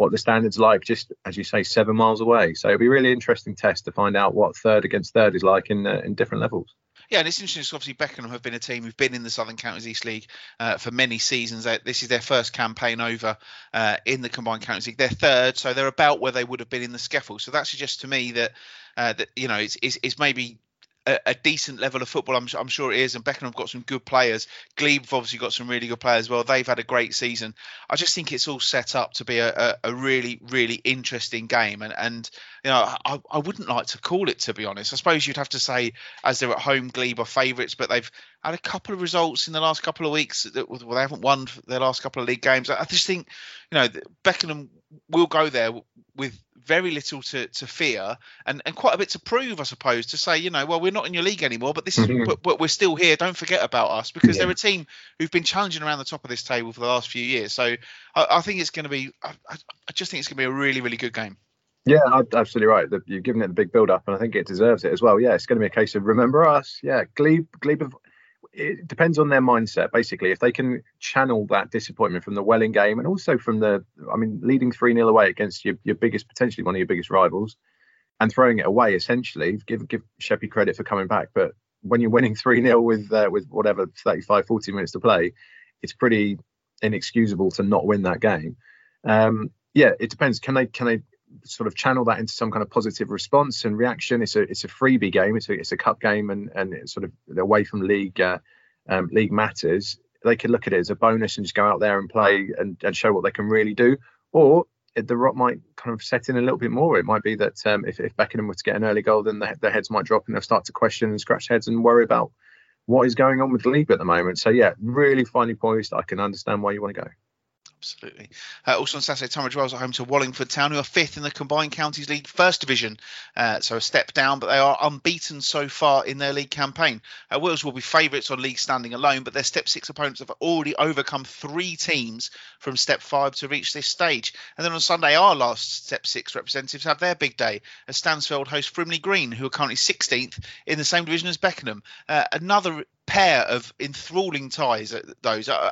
what the standards like. Just as you say, seven miles away. So it'll be a really interesting test to find out what third against third is like in uh, in different levels. Yeah, and it's interesting. Obviously, Beckenham have been a team who've been in the Southern Counties East League uh, for many seasons. This is their first campaign over uh, in the Combined Counties League. They're third, so they're about where they would have been in the SCEFL. So that suggests to me that uh, that you know it's, it's, it's maybe a, decent level of football. I'm, I'm, sure it is. And Beckenham have got some good players. Glebe have obviously got some really good players as well. They've had a great season. I just think it's all set up to be a, a, a really, really interesting game. And, and you know, I, I wouldn't like to call it, to be honest. I suppose you'd have to say, as they're at home, Glebe are favourites, but they've had a couple of results in the last couple of weeks that well, they haven't won their last couple of league games. I just think, you know, Beckenham will go there with very little to, to fear and, and quite a bit to prove, I suppose, to say, you know, well, we're not in your league anymore, but this is, mm-hmm. but, but, we're still here. Don't forget about us because yeah. they're a team who've been challenging around the top of this table for the last few years. So I, I think it's going to be, I, I, just think it's going to be a really, really good game. Yeah, absolutely right. You've given it the big build up, and I think it deserves it as well. Yeah, it's going to be a case of remember us. Yeah, Glebe, Glebe have it depends on their mindset basically. If they can channel that disappointment from the welling game and also from the i mean leading 3-0 away against your, your biggest potentially one of your biggest rivals and throwing it away essentially give give Sheppey credit for coming back. But when you're winning 3-0 with uh, with whatever 35 40 minutes to play it's pretty inexcusable to not win that game. Um, yeah it depends. Can they can they sort of channel that into some kind of positive response and reaction. It's a it's a freebie game. It's a it's a cup game and and it's sort of away from league uh, um, league matters. They could look at it as a bonus and just go out there and play and, and show what they can really do. Or the rot might kind of set in a little bit more. It might be that um, if, if Beckenham were to get an early goal, then the, their heads might drop and they'll start to question and scratch heads and worry about what is going on with the league at the moment. So yeah, really finely poised. I can understand why you want to go. Absolutely. Uh, also on Saturday, Tunbridge Wells are home to Wallingford Town, who are fifth in the Combined Counties League First Division. Uh, so a step down, but they are unbeaten so far in their league campaign. Uh, Wells will be favourites on league standing alone, but their step six opponents have already overcome three teams from step five to reach this stage. And then on Sunday, our last step six representatives have their big day as Stansfeld host Frimley Green, who are currently 16th in the same division as Beckenham. Uh, another pair of enthralling ties, uh, those. Uh,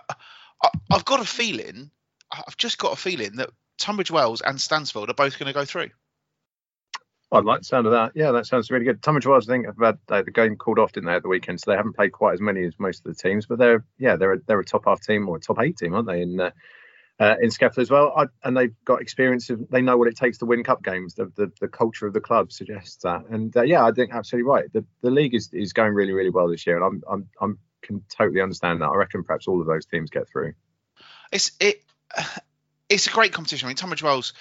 I've got a feeling I've just got a feeling that Tunbridge Wells and Stansfeld are both going to go through. I'd like the sound of that. Yeah, that sounds really good. Tunbridge Wells, I think, have had uh, the game called off, didn't they, at the weekend? So they haven't played quite as many as most of the teams, but they're yeah, they're a, they're a top half team or a top eight team, aren't they? In uh, uh, in SCEFL as well, I, and they've got experience of they know what it takes to win cup games. The the, the culture of the club suggests that, and uh, yeah, I think absolutely right. The the league is, is going really really well this year, and I'm I'm I'm can totally understand that. I reckon perhaps all of those teams get through. It's it it's a great competition. I mean, Tunbridge Wells.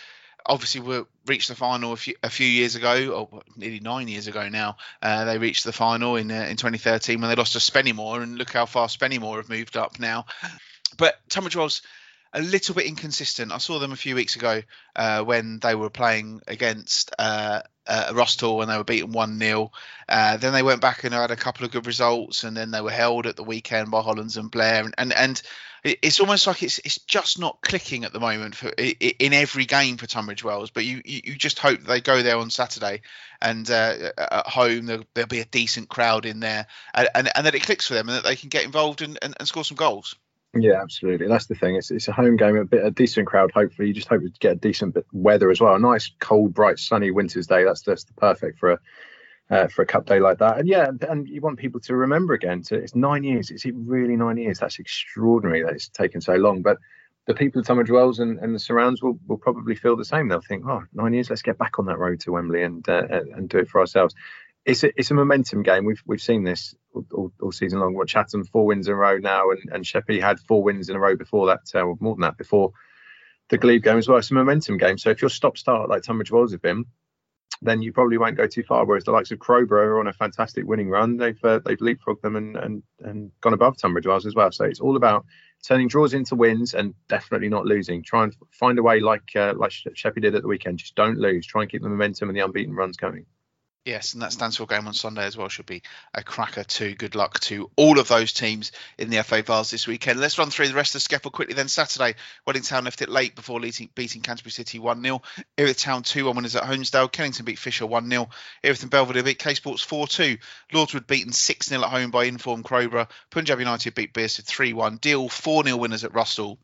obviously were reached the final a few, a few years ago, or nearly nine years ago now. Uh, they reached the final in uh, in 2013 when they lost to Spennymoor, and look how far Spennymoor have moved up now. But Tunbridge Wells a little bit inconsistent. I saw them a few weeks ago uh, when they were playing against uh, uh, Rusthall and they were beaten 1 0. Uh, then they went back and had a couple of good results, and then they were held at the weekend by Hollands and Blair. And, and, and it's almost like it's it's just not clicking at the moment for in every game for Tunbridge Wells. But you you just hope they go there on Saturday and uh, at home there'll, there'll, be a decent crowd in there, and, and, and that it clicks for them and that they can get involved and, and, and score some goals. Yeah, absolutely. That's the thing. It's it's a home game, a bit a decent crowd. Hopefully, you just hope to get a decent bit weather as well. A nice, cold, bright, sunny winter's day. That's that's the perfect for a uh, for a cup day like that. And yeah, and you want people to remember again. To, it's nine years. Is it really nine years? That's extraordinary that it's taken so long. But the people of Tunbridge Wells and, and the surrounds will, will probably feel the same. They'll think, oh, nine years. Let's get back on that road to Wembley and uh, and do it for ourselves it's a, it's a momentum game. We've we've seen this all, all, season long. What Chatham four wins in a row now, and and Sheppey had four wins in a row before that, uh, more than that before the Glebe game as well. It's a momentum game. So if you're stop start like Tunbridge Wells have been, then you probably won't go too far. Whereas the likes of Crowborough are on a fantastic winning run. They've uh, they've leapfrogged them and, and and gone above Tunbridge Wells as well. So it's all about turning draws into wins and definitely not losing. Try and find a way like uh, like Sheppey did at the weekend. Just don't lose. Try and keep the momentum and the unbeaten runs going. Yes, and that Stansfeld game on Sunday as well should be a cracker too. Good luck to all of those teams in the FA Vase this weekend. Let's run through the rest of the schedule quickly. Then Saturday, Welling Town left it late before beating, beating Canterbury City 1 0. Erith Town 2 1 winners at Holmesdale. Kennington beat Fisher 1 0. Erith and Belvedere beat K Sports 4 2. Lordswood beaten 6 0 at home by Inform Crowborough. Punjab United beat Bearsted 3 1. Deal 4 0 winners at Rusthall.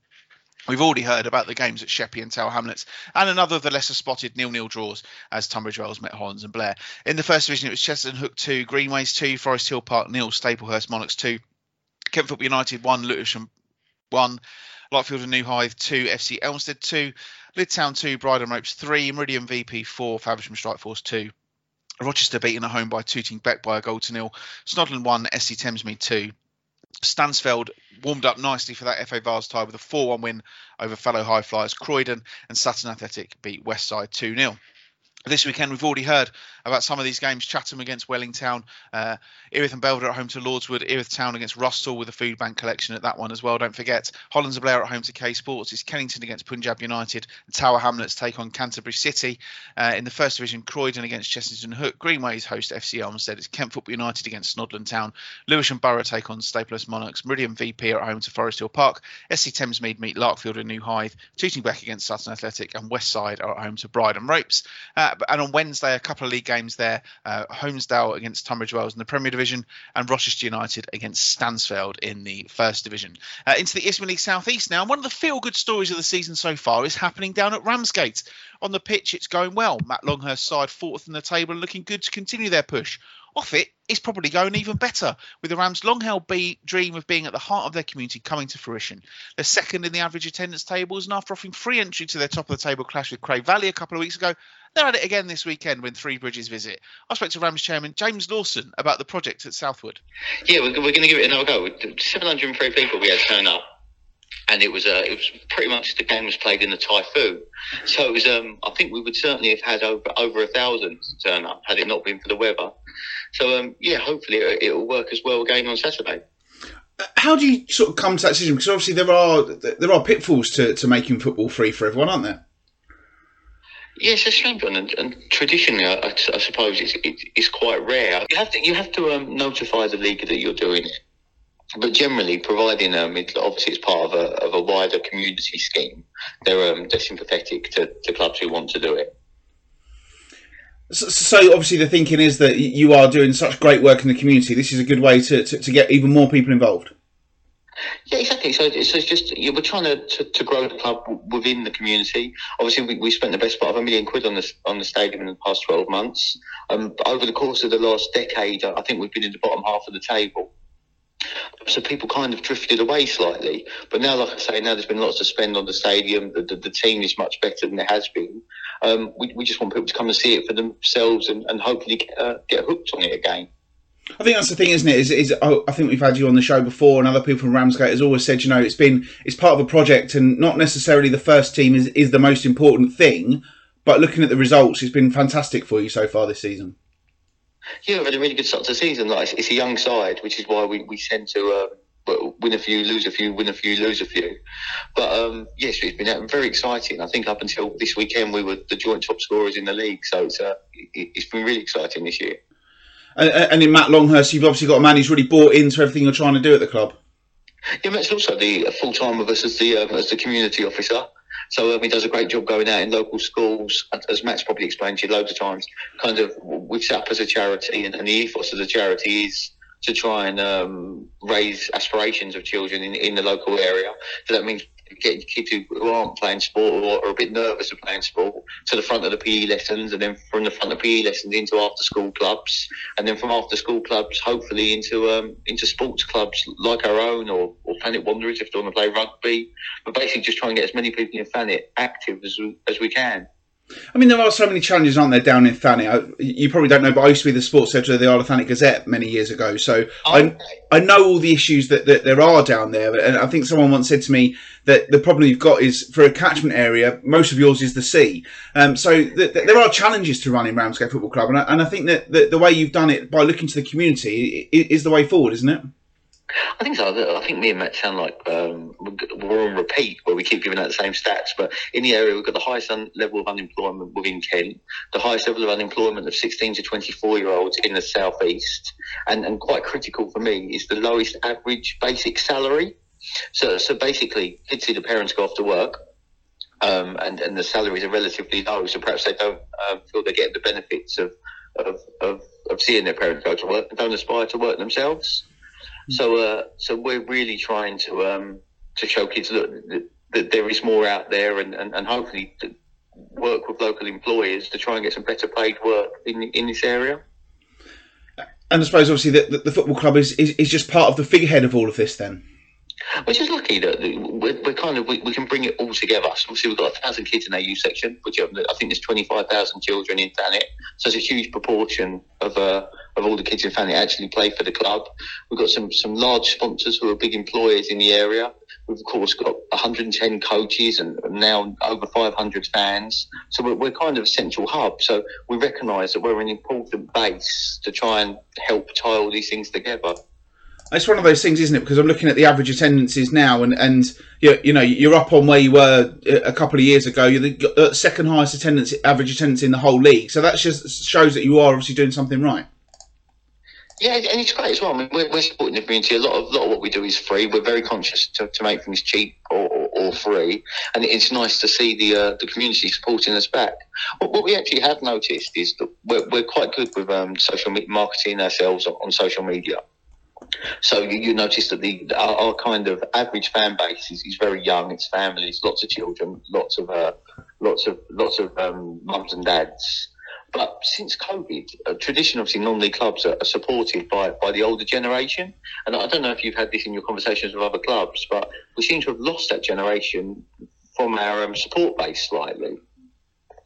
We've already heard about the games at Sheppey and Tower Hamlets, and another of the lesser spotted nil-nil draws as Tunbridge Wells met Hollands and Blair. In the first division, it was Chessington Hook 2, Greenways 2, Forest Hill Park nil, Staplehurst Monarchs 2, Kent United 1, Lewisham 1, Larkfield and New Hythe 2, FC Elmstead 2, Town 2, Bridon Ropes 3, Meridian VP 4, Faversham Strike Force 2. Rochester beaten at home by Tooting Bec by a goal to nil. Snodland 1, SC Thamesmead 2. Stansfeld warmed up nicely for that FA Vase tie with a 4 1 win over fellow high flyers Croydon, and Sutton Athletic beat Westside 2 0 this weekend we've already heard about some of these games. Chatham against welling town uh, erith and belvedere at home to lordswood erith town against rusthall with a food bank collection at that one as well. Don't forget hollands and blair at home to k sports it's kennington against punjab united and tower hamlets take on canterbury city uh, in the first division croydon against chessington hook. Greenways host fc elmstead it's kent football united against snodland town. Lewisham borough take on staplehurst monarchs. Meridian vp at home to forest hill park. Sc thamesmead meet larkfield and new hythe. Tooting against sutton athletic and westside are at home to bridon ropes. Uh, and on Wednesday, a couple of league games there: uh, Holmesdale against Tunbridge Wells in the Premier Division, and Rochester United against Stansfeld in the First Division. Uh, into the Isthmian League Southeast now. One of the feel-good stories of the season so far is happening down at Ramsgate. On the pitch, it's going well. Matt Longhurst's side fourth in the table looking good to continue their push off it, it's probably going even better, with the Rams' long held be- dream of being at the heart of their community coming to fruition. They're second in the average attendance tables, and after offering free entry to their top of the table clash with Cray Valley a couple of weeks ago, they're at it again this weekend when Three Bridges visit. I spoke to Rams chairman James Lawson about the project at Southwood. Yeah, we're, we're going to give it another go. 703 people we had turn up and it was uh, it was pretty much the game was played in the typhoon. So it was um, I think we would certainly have had over over a thousand turn up had it not been for the weather. So um, yeah, hopefully it, will work as well again on Saturday. How do you sort of come to that decision? Because obviously there are there are pitfalls to, to making football free for everyone, aren't there? Yes, it's a strange one, and, and traditionally, I, I, suppose it's, it, it's quite rare. You have to you have to um, notify the league that you're doing it, but generally, providing um, it, obviously it's part of a, of a wider community scheme, they're um, they're sympathetic to, to clubs who want to do it. So, so, obviously the thinking is that you are doing such great work in the community. This is a good way to, to, to get even more people involved. Yeah, exactly. So, so it's just we're trying to, to, to, grow the club within the community. Obviously, we, we spent the best part of a million quid on the on the stadium in the past twelve months. Um, over the course of the last decade, I think we've been in the bottom half of the table. So people kind of drifted away slightly. But now, like I say, now there's been lots to spend on the stadium. The, the, the team is much better than it has been. Um, we, we just want people to come and see it for themselves and, and hopefully get, uh, get hooked on it again. I think that's the thing, isn't it? Is, is oh, I think we've had you on the show before, and other people from Ramsgate has always said, you know, it's been it's part of a project, and not necessarily the first team is is the most important thing, but looking at the results, it's been fantastic for you so far this season. Yeah, we've had a really good start to the season. Like, it's, it's a young side, which is why we, we tend to uh, win a few, lose a few, win a few, lose a few. But um, yes, it's been very exciting. I think up until this weekend, we were the joint top scorers in the league. So it's, uh, it, has been really exciting this year. And, and in Matt Longhurst, you've obviously got a man who's really bought into everything you're trying to do at the club. Yeah, Matt's also the full time with us as the um, as the community officer. So um, he does a great job going out in local schools, as Matt's probably explained to you loads of times. Kind of, we've set up as a charity, and, and the ethos of the charity is to try and um, raise aspirations of children in, in the local area. So that means getting kids who aren't playing sport or are a bit nervous of playing sport to the front of the PE lessons, and then from the front of the PE lessons into after school clubs, and then from after school clubs, hopefully into um, into sports clubs like our own or, or Thanet Wanderers if they want to play rugby. But basically, just try and get as many people in Thanet active as we, as we can. I mean, there are so many challenges, aren't there, down in Thanet? You probably don't know, but I used to be the sports editor of the Isle of Thanet Gazette many years ago. So I, I know all the issues that, that there are down there. And I think someone once said to me that the problem you've got is for a catchment area, most of yours is the sea. Um, so th- th- there are challenges to running Ramsgate Football Club. And I, and I think that the, the way you've done it by looking to the community is the way forward, isn't it? I think so. I think me and Matt sound like um, we're on repeat where we keep giving out the same stats. But in the area, we've got the highest un- level of unemployment within Kent, the highest level of unemployment of 16 to 24 year olds in the southeast, and, and quite critical for me is the lowest average basic salary. So, so basically, kids see the parents go off to work, um, and and the salaries are relatively low. So perhaps they don't um, feel they get the benefits of, of of of seeing their parents go to work and don't aspire to work themselves. So, uh, so we're really trying to um, to show kids that, that, there is more out there, and, and, and hopefully work with local employers to try and get some better paid work in in this area. And I suppose, obviously, that the, football club is, is, is just part of the figurehead of all of this. Then, which is lucky that we're, we're kind of we, we, can bring it all together. So obviously, we've got a thousand kids in our youth section, which I think there's twenty five thousand children in Thanet. So it's a huge proportion of. Uh, of all the kids in Thanet actually play for the club. We've got some some large sponsors who are big employers in the area. We've of course got 110 coaches and now over 500 fans. So we're, we're kind of a central hub. So we recognise that we're an important base to try and help tie all these things together. It's one of those things, isn't it? Because I'm looking at the average attendances now, and and you you know you're up on where you were a couple of years ago. You're the second highest attendance average attendance in the whole league. So that just shows that you are obviously doing something right. Yeah, and it's great as well. I mean, we're, we're supporting the community. A lot of lot of what we do is free. We're very conscious to, to make things cheap or, or, or free, and it's nice to see the uh, the community supporting us back. What, what, we actually have noticed is that we're, we're quite good with um, social marketing ourselves on, on social media. So you, you notice that the our, our, kind of average fan base is, is very young. It's families, lots of children, lots of uh, lots of lots of um, mums and dads. But since COVID, uh, tradition obviously non-league clubs are, are, supported by, by the older generation. And I don't know if you've had this in your conversations with other clubs, but we seem to have lost that generation from our um, support base slightly.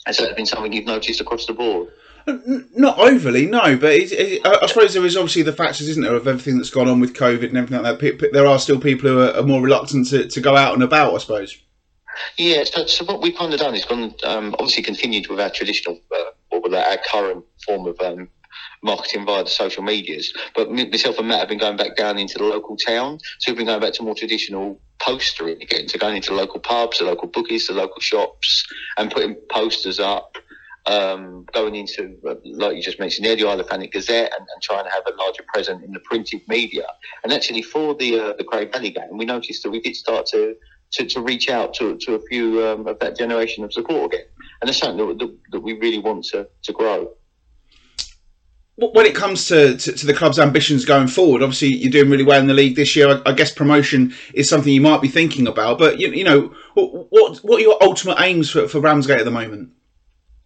Has that been something you've noticed across the board? Not overly, no. But it, it, I suppose there is obviously the factors, isn't there, of everything that's gone on with COVID and everything like that. There are still people who are, more reluctant to, to go out and about, I suppose. Yeah, so, so what we've kind of done is gone, um, obviously continued with our traditional uh, or our current form of um, marketing via the social medias. But myself and Matt have been going back down into the local town. So we've been going back to more traditional postering again, to going into local pubs, the local bookies, the local shops, and putting posters up. Um, going into, like you just mentioned, the Isle of Thanet Gazette and, and, trying to have a larger presence in the printed media. And actually, for the uh, the Cray Valley game, we noticed that we did start to to, to reach out to, to a few um, of that generation of support again. And it's something that, that, that, we really want to, to grow. When it comes to, to, to, the club's ambitions going forward, obviously you're doing really well in the league this year. I, I guess promotion is something you might be thinking about. But you, you know, what what are your ultimate aims for, for Ramsgate at the moment?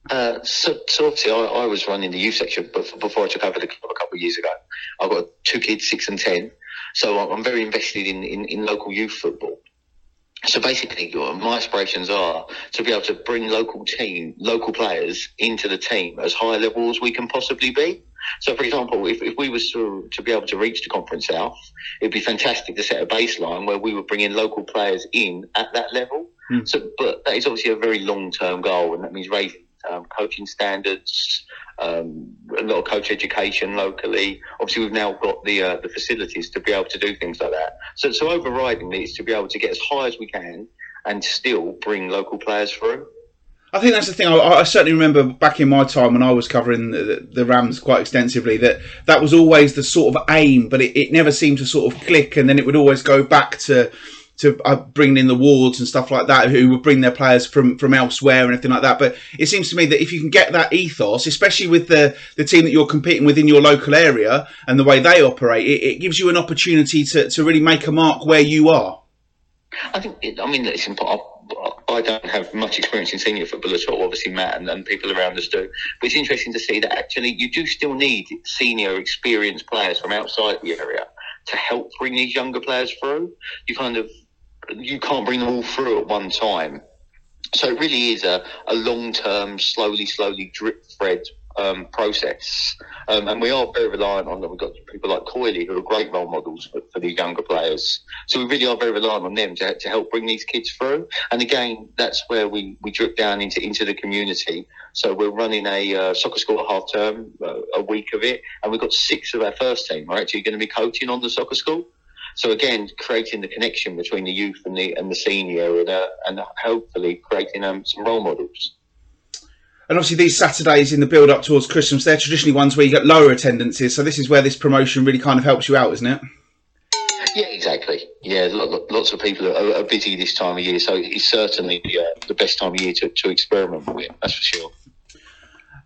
Uh, so, so obviously, I, I, was running the youth section before I took over the club a couple of years ago. I've got two kids, six and ten, so I'm very invested in, in, in local youth football. So basically, my aspirations are to be able to bring local team, local players into the team as high level as we can possibly be. So, for example, if, if we were to, to be able to reach the Conference South, it'd be fantastic to set a baseline where we would bring in local players in at that level. Mm. So, but that is obviously a very long term goal, and that means raising um, coaching standards, um, a lot of coach education locally. Obviously, we've now got the uh, the facilities to be able to do things like that. So, so overriding is to be able to get as high as we can and still bring local players through. I think that's the thing. I, I, certainly remember back in my time when I was covering the, the, Rams quite extensively that that was always the sort of aim, but it, it never seemed to sort of click, and then it would always go back to to uh, bringing in the wards and stuff like that, who would bring their players from from elsewhere and everything like that. But it seems to me that if you can get that ethos, especially with the the team that you're competing with in your local area and the way they operate, it, it gives you an opportunity to to really make a mark where you are. I think. It, I mean, it's important. I don't have much experience in senior football at all. Obviously, Matt and, and, people around us do. But it's interesting to see that actually you do still need senior, experienced players from outside the area to help bring these younger players through. You kind of you can't bring them all through at one time. So it really is a, a long term, slowly, slowly drip fed um, process. Um, and we are very reliant on them. We've got people like Coyley who are great role models for, for these younger players. So we really are very reliant on them to, to help bring these kids through. And again, that's where we, we drip down into, into the community. So we're running a uh, soccer school half term, uh, a week of it. And we've got six of our first team are actually going to be coaching on the soccer school. So again, creating the connection between the youth and the and the senior, and, uh, and hopefully creating um, some role models. And obviously, these Saturdays in the build up towards Christmas, they're traditionally ones where you get lower attendances. So this is where this promotion really kind of helps you out, isn't it? Yeah, exactly. Yeah, lots of people are, are busy this time of year, so it's certainly uh, the best time of year to, to experiment with. That's for sure.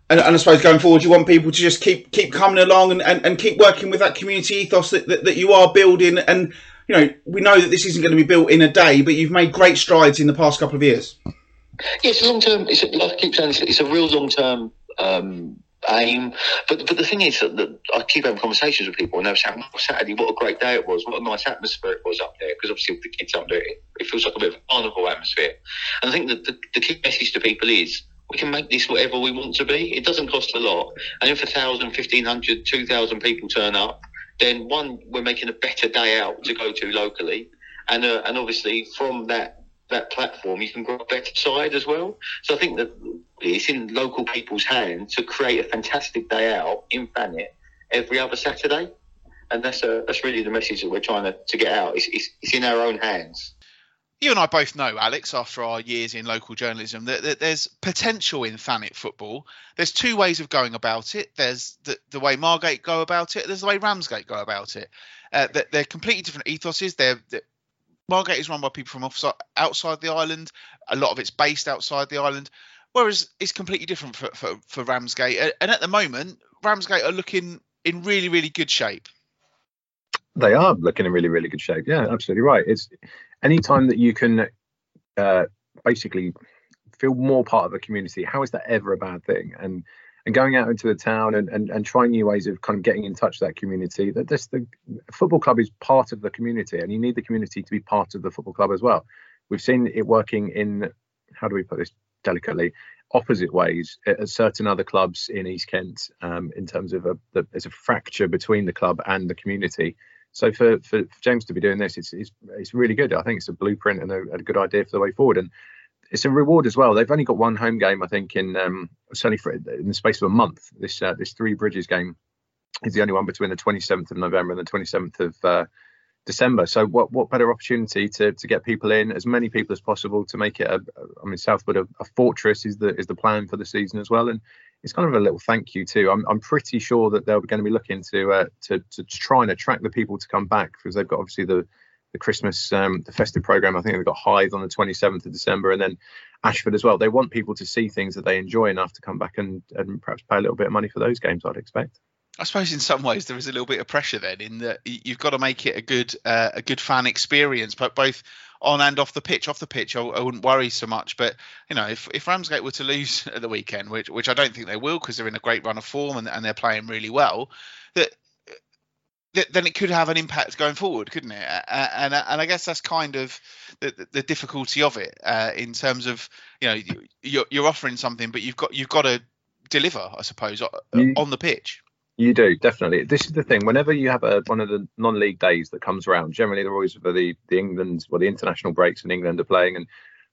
And, and, I suppose going forward, you want people to just keep keep coming along and, and, and keep working with that community ethos that, that, that you are building. And you know, we know that this isn't going to be built in a day, but you've made great strides in the past couple of years. Yeah, it's a long term. It's a, like I keep saying, it's, it's a real long term um, aim. But but the thing is that, I keep having conversations with people, and they're saying, oh, "Saturday, what a great day it was! What a nice atmosphere it was up there." Because obviously, with the kids up there, it feels like a bit of a carnival atmosphere. And I think that the, the key message to people is. We can make this whatever we want to be. It doesn't cost a lot. And if 1,000, 1,500, 2,000 people turn up, then one, we're making a better day out to go to locally. And, uh, and obviously, from that that platform, you can grow a better side as well. So I think that it's in local people's hands to create a fantastic day out in Thanet every other Saturday. And that's a, that's really the message that we're trying to, to get out. It's, it's, it's in our own hands. You and I both know, Alex, after our years in local journalism, that, that there's potential in Thanet football. There's two ways of going about it. There's the, the way Margate go about it. There's the way Ramsgate go about it. Uh, they're, they're completely different ethoses. They're, they're Margate is run by people from offside, outside the island. A lot of it's based outside the island, whereas it's completely different for, for, for Ramsgate. And at the moment, Ramsgate are looking in really, really good shape. They are looking in really, really good shape. Yeah, absolutely right. It's any time that you can uh, basically feel more part of a community. How is that ever a bad thing? And and going out into the town and, and, and trying new ways of kind of getting in touch with that community. That this the football club is part of the community, and you need the community to be part of the football club as well. We've seen it working in how do we put this delicately opposite ways at certain other clubs in East Kent um, in terms of a, the, there's a fracture between the club and the community. So for, for, James to be doing this, it's, it's, it's really good. I think it's a blueprint and a, a, good idea for the way forward. And it's a reward as well. They've only got one home game, I think, in um, certainly for in the space of a month. This uh, this Three Bridges game is the only one between the 27th of November and the 27th of uh, December. So what what better opportunity to to get people in, as many people as possible, to make it a, I mean, Southwood a, a fortress is the is the plan for the season as well, and it's kind of a little thank you too. I'm I'm pretty sure that they're going to be looking to uh, to to try and attract the people to come back because they've got obviously the the Christmas, um, the festive program. I think they've got Hythe on the 27th of December, and then Ashford as well. They want people to see things that they enjoy enough to come back and, and perhaps pay a little bit of money for those games. I'd expect. I suppose in some ways there is a little bit of pressure then in that you've got to make it a good uh, a good fan experience, but both on and off the pitch. Off the pitch, I, I, wouldn't worry so much. But you know, if, if Ramsgate were to lose at the weekend, which which I don't think they will because they're in a great run of form and, and they're playing really well, that then it could have an impact going forward, couldn't it? And and I guess that's kind of the, the difficulty of it uh, in terms of you know you're, you're offering something, but you've got you've got to deliver, I suppose, you, on the pitch. You do definitely. This is the thing. Whenever you have a, one of the non-league days that comes around, generally they're always for the the England, well, the international breaks, and England are playing, and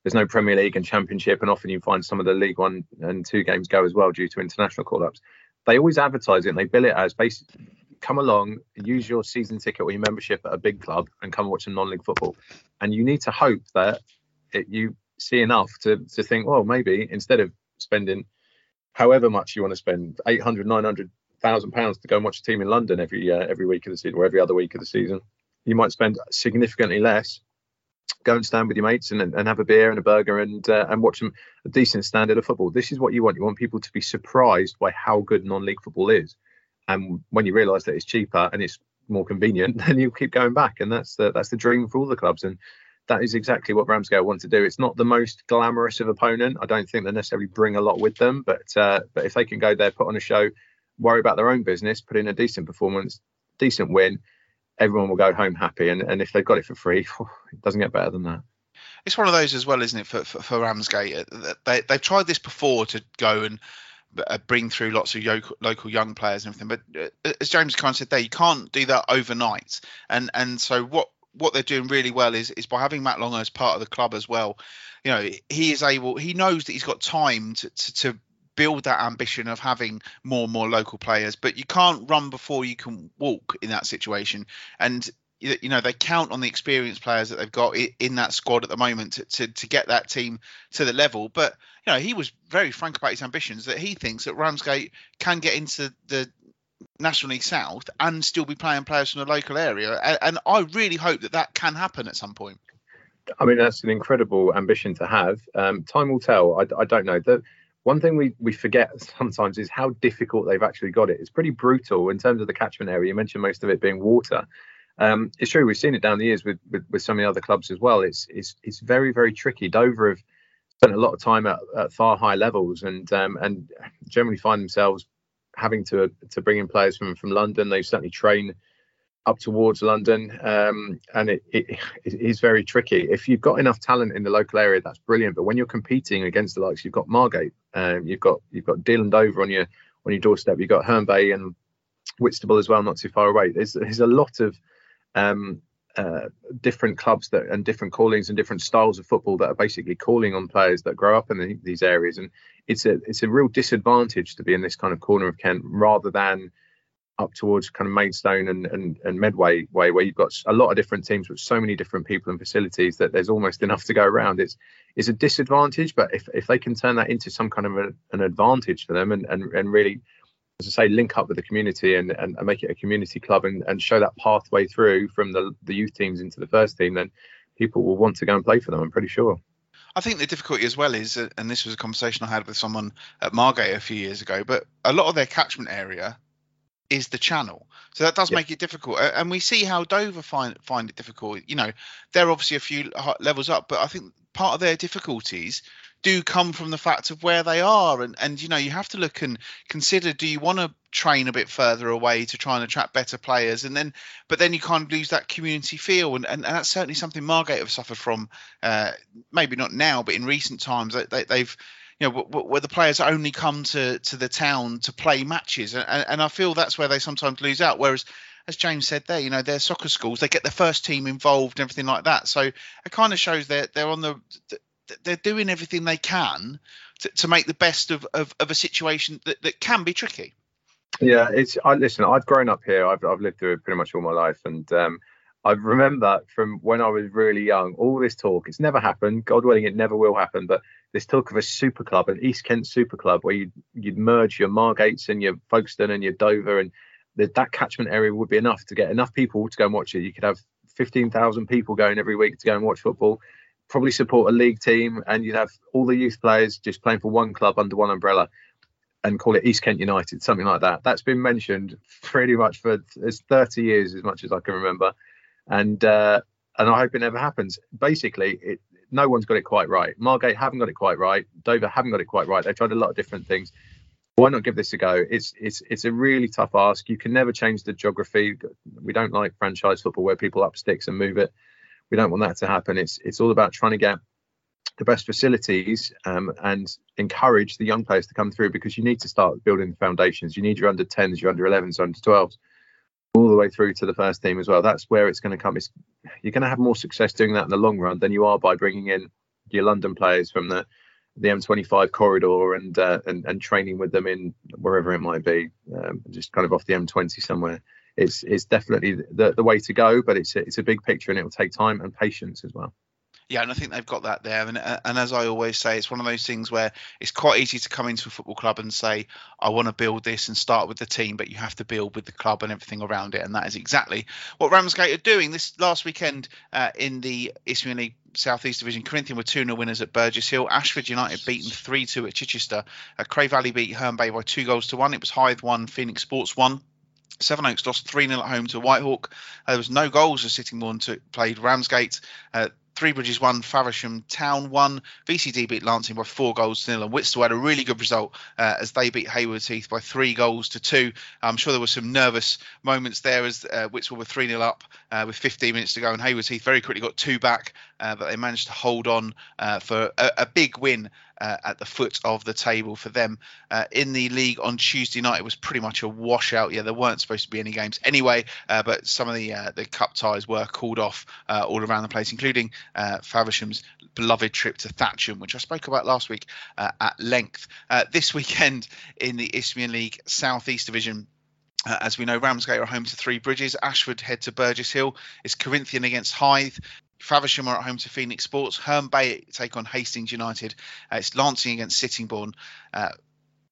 there's no Premier League and Championship, and often you find some of the League One and Two games go as well due to international call-ups. They always advertise it and they bill it as basically come along, use your season ticket or your membership at a big club, and come watch some non-league football. And you need to hope that it, you see enough to to think, well, maybe instead of spending however much you want to spend 800 900 thousand pounds to go and watch a team in london every uh, every week of the season or every other week of the season. You might spend significantly less go and stand with your mates and, and have a beer and a burger and uh, and watch a decent standard of football. This is what you want. You want people to be surprised by how good non-league football is. And when you realize that it's cheaper and it's more convenient then you'll keep going back. And that's the that's the dream for all the clubs. And that is exactly what Ramsgate want to do. It's not the most glamorous of opponent. I don't think they necessarily bring a lot with them, but uh, but if they can go there, put on a show, worry about their own business, put in a decent performance, decent win, everyone will go home happy. And and if they've got it for free, it doesn't get better than that. It's one of those as well, isn't it, for for, for Ramsgate? Uh, they they've tried this before to go and uh, bring through lots of local young players and everything. But uh, as James kind of said there, you can't do that overnight. And and so what what they're doing really well is is by having Matt Longhurst as part of the club as well. You know, he is able. He knows that he's got time to, to, to build that ambition of having more and more local players. But you can't run before you can walk in that situation. And you know they count on the experienced players that they've got in that squad at the moment to, to, to get that team to the level. But you know he was very frank about his ambitions that he thinks that Ramsgate can get into the National League South and still be playing players from the local area. And I really hope that that can happen at some point. I mean, that's an incredible ambition to have. Um, time will tell. I, I don't know. The, one thing we, we forget sometimes is how difficult they've actually got it. It's pretty brutal in terms of the catchment area. You mentioned most of it being water. Um, it's true. We've seen it down the years with, with, with some of the other clubs as well. It's it's it's very very tricky. Dover have spent a lot of time at, at far high levels and um, and generally find themselves having to to bring in players from from London. They certainly train up towards London, um, and it, it, it is very tricky. If you've got enough talent in the local area, that's brilliant. But when you're competing against the likes, you've got Margate, um, you've got you've got Deal and Dover on your on your doorstep. You've got Herne Bay and Whitstable as well, not too far away. There's there's a lot of um, uh, different clubs that and different callings and different styles of football that are basically calling on players that grow up in the, these areas and it's a it's a real disadvantage to be in this kind of corner of Kent rather than up towards kind of Maidstone and, and, and Medway way where you've got a lot of different teams with so many different people and facilities that there's almost enough to go around. It's it's a disadvantage, but if, if they can turn that into some kind of a, an advantage for them and, and, and really as I say, link up with the community and, and, and make it a community club and, and show that pathway through from the, the youth teams into the first team, then people will want to go and play for them. I'm pretty sure. I think the difficulty as well is, uh, and this was a conversation I had with someone at Margate a few years ago, but a lot of their catchment area is the channel. So that does yeah. make it difficult. And we see how Dover find find it difficult. You know, they're obviously a few levels up, but I think part of their difficulties do come from the fact of where they are and and you know you have to look and consider do you want to train a bit further away to try and attract better players and then but then you kind of lose that community feel and, and, and that's certainly something Margate have suffered from uh, maybe not now but in recent times they, they, have you know where the players only come to to the town to play matches and, and I feel that's where they sometimes lose out whereas as James said there, you know, they're soccer schools. They get the first team involved and everything like that. So it kind of shows that they're on the they're doing everything they can to, to make the best of, of, of, a situation that, that can be tricky. Yeah, it's. I listen. I've grown up here. I've I've lived through it pretty much all my life, and um, I remember from when I was really young, all this talk. It's never happened. God willing, it never will happen. But this talk of a super club, an East Kent super club, where you you'd merge your Margates and your Folkestone and your Dover, and the, that catchment area would be enough to get enough people to go and watch it. You could have fifteen thousand people going every week to go and watch football probably support a league team, and you'd have all the youth players just playing for one club under one umbrella and call it East Kent United, something like that. That's been mentioned pretty much for it's 30 years, as much as I can remember, and uh, and I hope it never happens. Basically, it, no one's got it quite right. Margate haven't got it quite right. Dover haven't got it quite right. They've tried a lot of different things. Why not give this a go? It's it's it's a really tough ask. You can never change the geography. We don't like franchise football where people up sticks and move it we don't want that to happen. It's it's all about trying to get the best facilities um, and encourage the young players to come through because you need to start building the foundations. You need your under 10s, your under 11s, under 12s, all the way through to the first team as well. That's where it's going to come. It's, you're going to have more success doing that in the long run than you are by bringing in your London players from the the M25 corridor and uh, and and training with them in wherever it might be, um, just kind of off the M20 somewhere. It's it's definitely the the way to go, but it's a, it's a big picture and it will take time and patience as well. Yeah, and I think they've got that there. And uh, and as I always say, it's one of those things where it's quite easy to come into a football club and say, I want to build this and start with the team, but you have to build with the club and everything around it. And that is exactly what Ramsgate are doing. This last weekend uh, in the Isthmian League Southeast Division, Corinthian were 2 0 winners at Burgess Hill. Ashford United beaten 3 2 at Chichester. Uh, Cray Valley beat Herne Bay by two goals to one. It was Hythe 1, Phoenix Sports 1. Sevenoaks lost 3 0 at home to Whitehawk. Uh, there was no goals as Sittingbourne played Ramsgate. Uh, Three Bridges won, Faversham Town won. VCD beat Lancing by four goals to nil, and Whitstable had a really good result uh, as they beat Haywards Heath by three goals to two. I'm sure there were some nervous moments there as uh, Whitstable were 3 0 up uh, with 15 minutes to go, and Haywards Heath very quickly got two back, uh, but they managed to hold on uh, for a, a, big win uh, at the foot of the table for them. Uh, in the league on Tuesday night, it was pretty much a washout. Yeah, there weren't supposed to be any games anyway, uh, but some of the uh, the cup ties were called off uh, all around the place, including uh, Faversham's beloved trip to Thatcham, which I spoke about last week at length. this weekend in the Isthmian League South East Division. Uh, as we know, Ramsgate are home to Three Bridges. Ashford head to Burgess Hill. It's Corinthian against Hythe. Faversham are at home to Phoenix Sports. Herne Bay take on Hastings United. Uh, it's Lancing against Sittingbourne. Uh,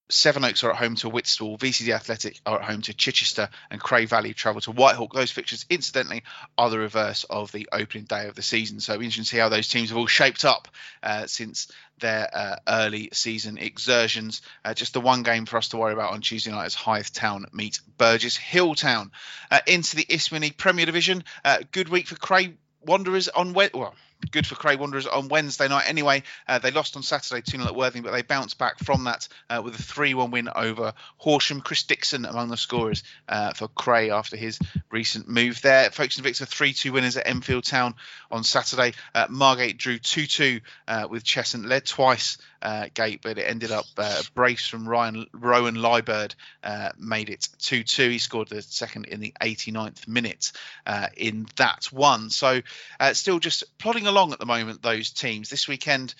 Sevenoaks are at home to Whitstable. VCD Athletic are at home to Chichester, and Cray Valley travel to Whitehawk. Those fixtures, incidentally, are the reverse of the opening day of the season. So interesting to see how those teams have all shaped up uh, since their uh, early season exertions. Uh, just the one game for us to worry about on Tuesday night is Hythe Town meet Burgess Hill Town. Uh, into the Isthmian League Premier Division. Uh, good week for Cray Wanderers on well, good for Cray Wanderers on Wednesday night. Anyway, uh, they lost on Saturday 2 0 at Worthing, but they bounced back from that uh, with a 3 1 win over Horsham. Chris Dixon among the scorers uh, for Cray after his recent move there. Folkestone Invicta 3 2 winners at Enfield Town on Saturday. Uh, Margate drew 2 2 uh, with Cheshunt, led twice uh, gate, but it ended up uh, brace from Ryan Rowan Liebird uh, made it 2 2. He scored the second in the 89th minute uh, in that one. So uh, still just plodding along at the moment, those teams. This weekend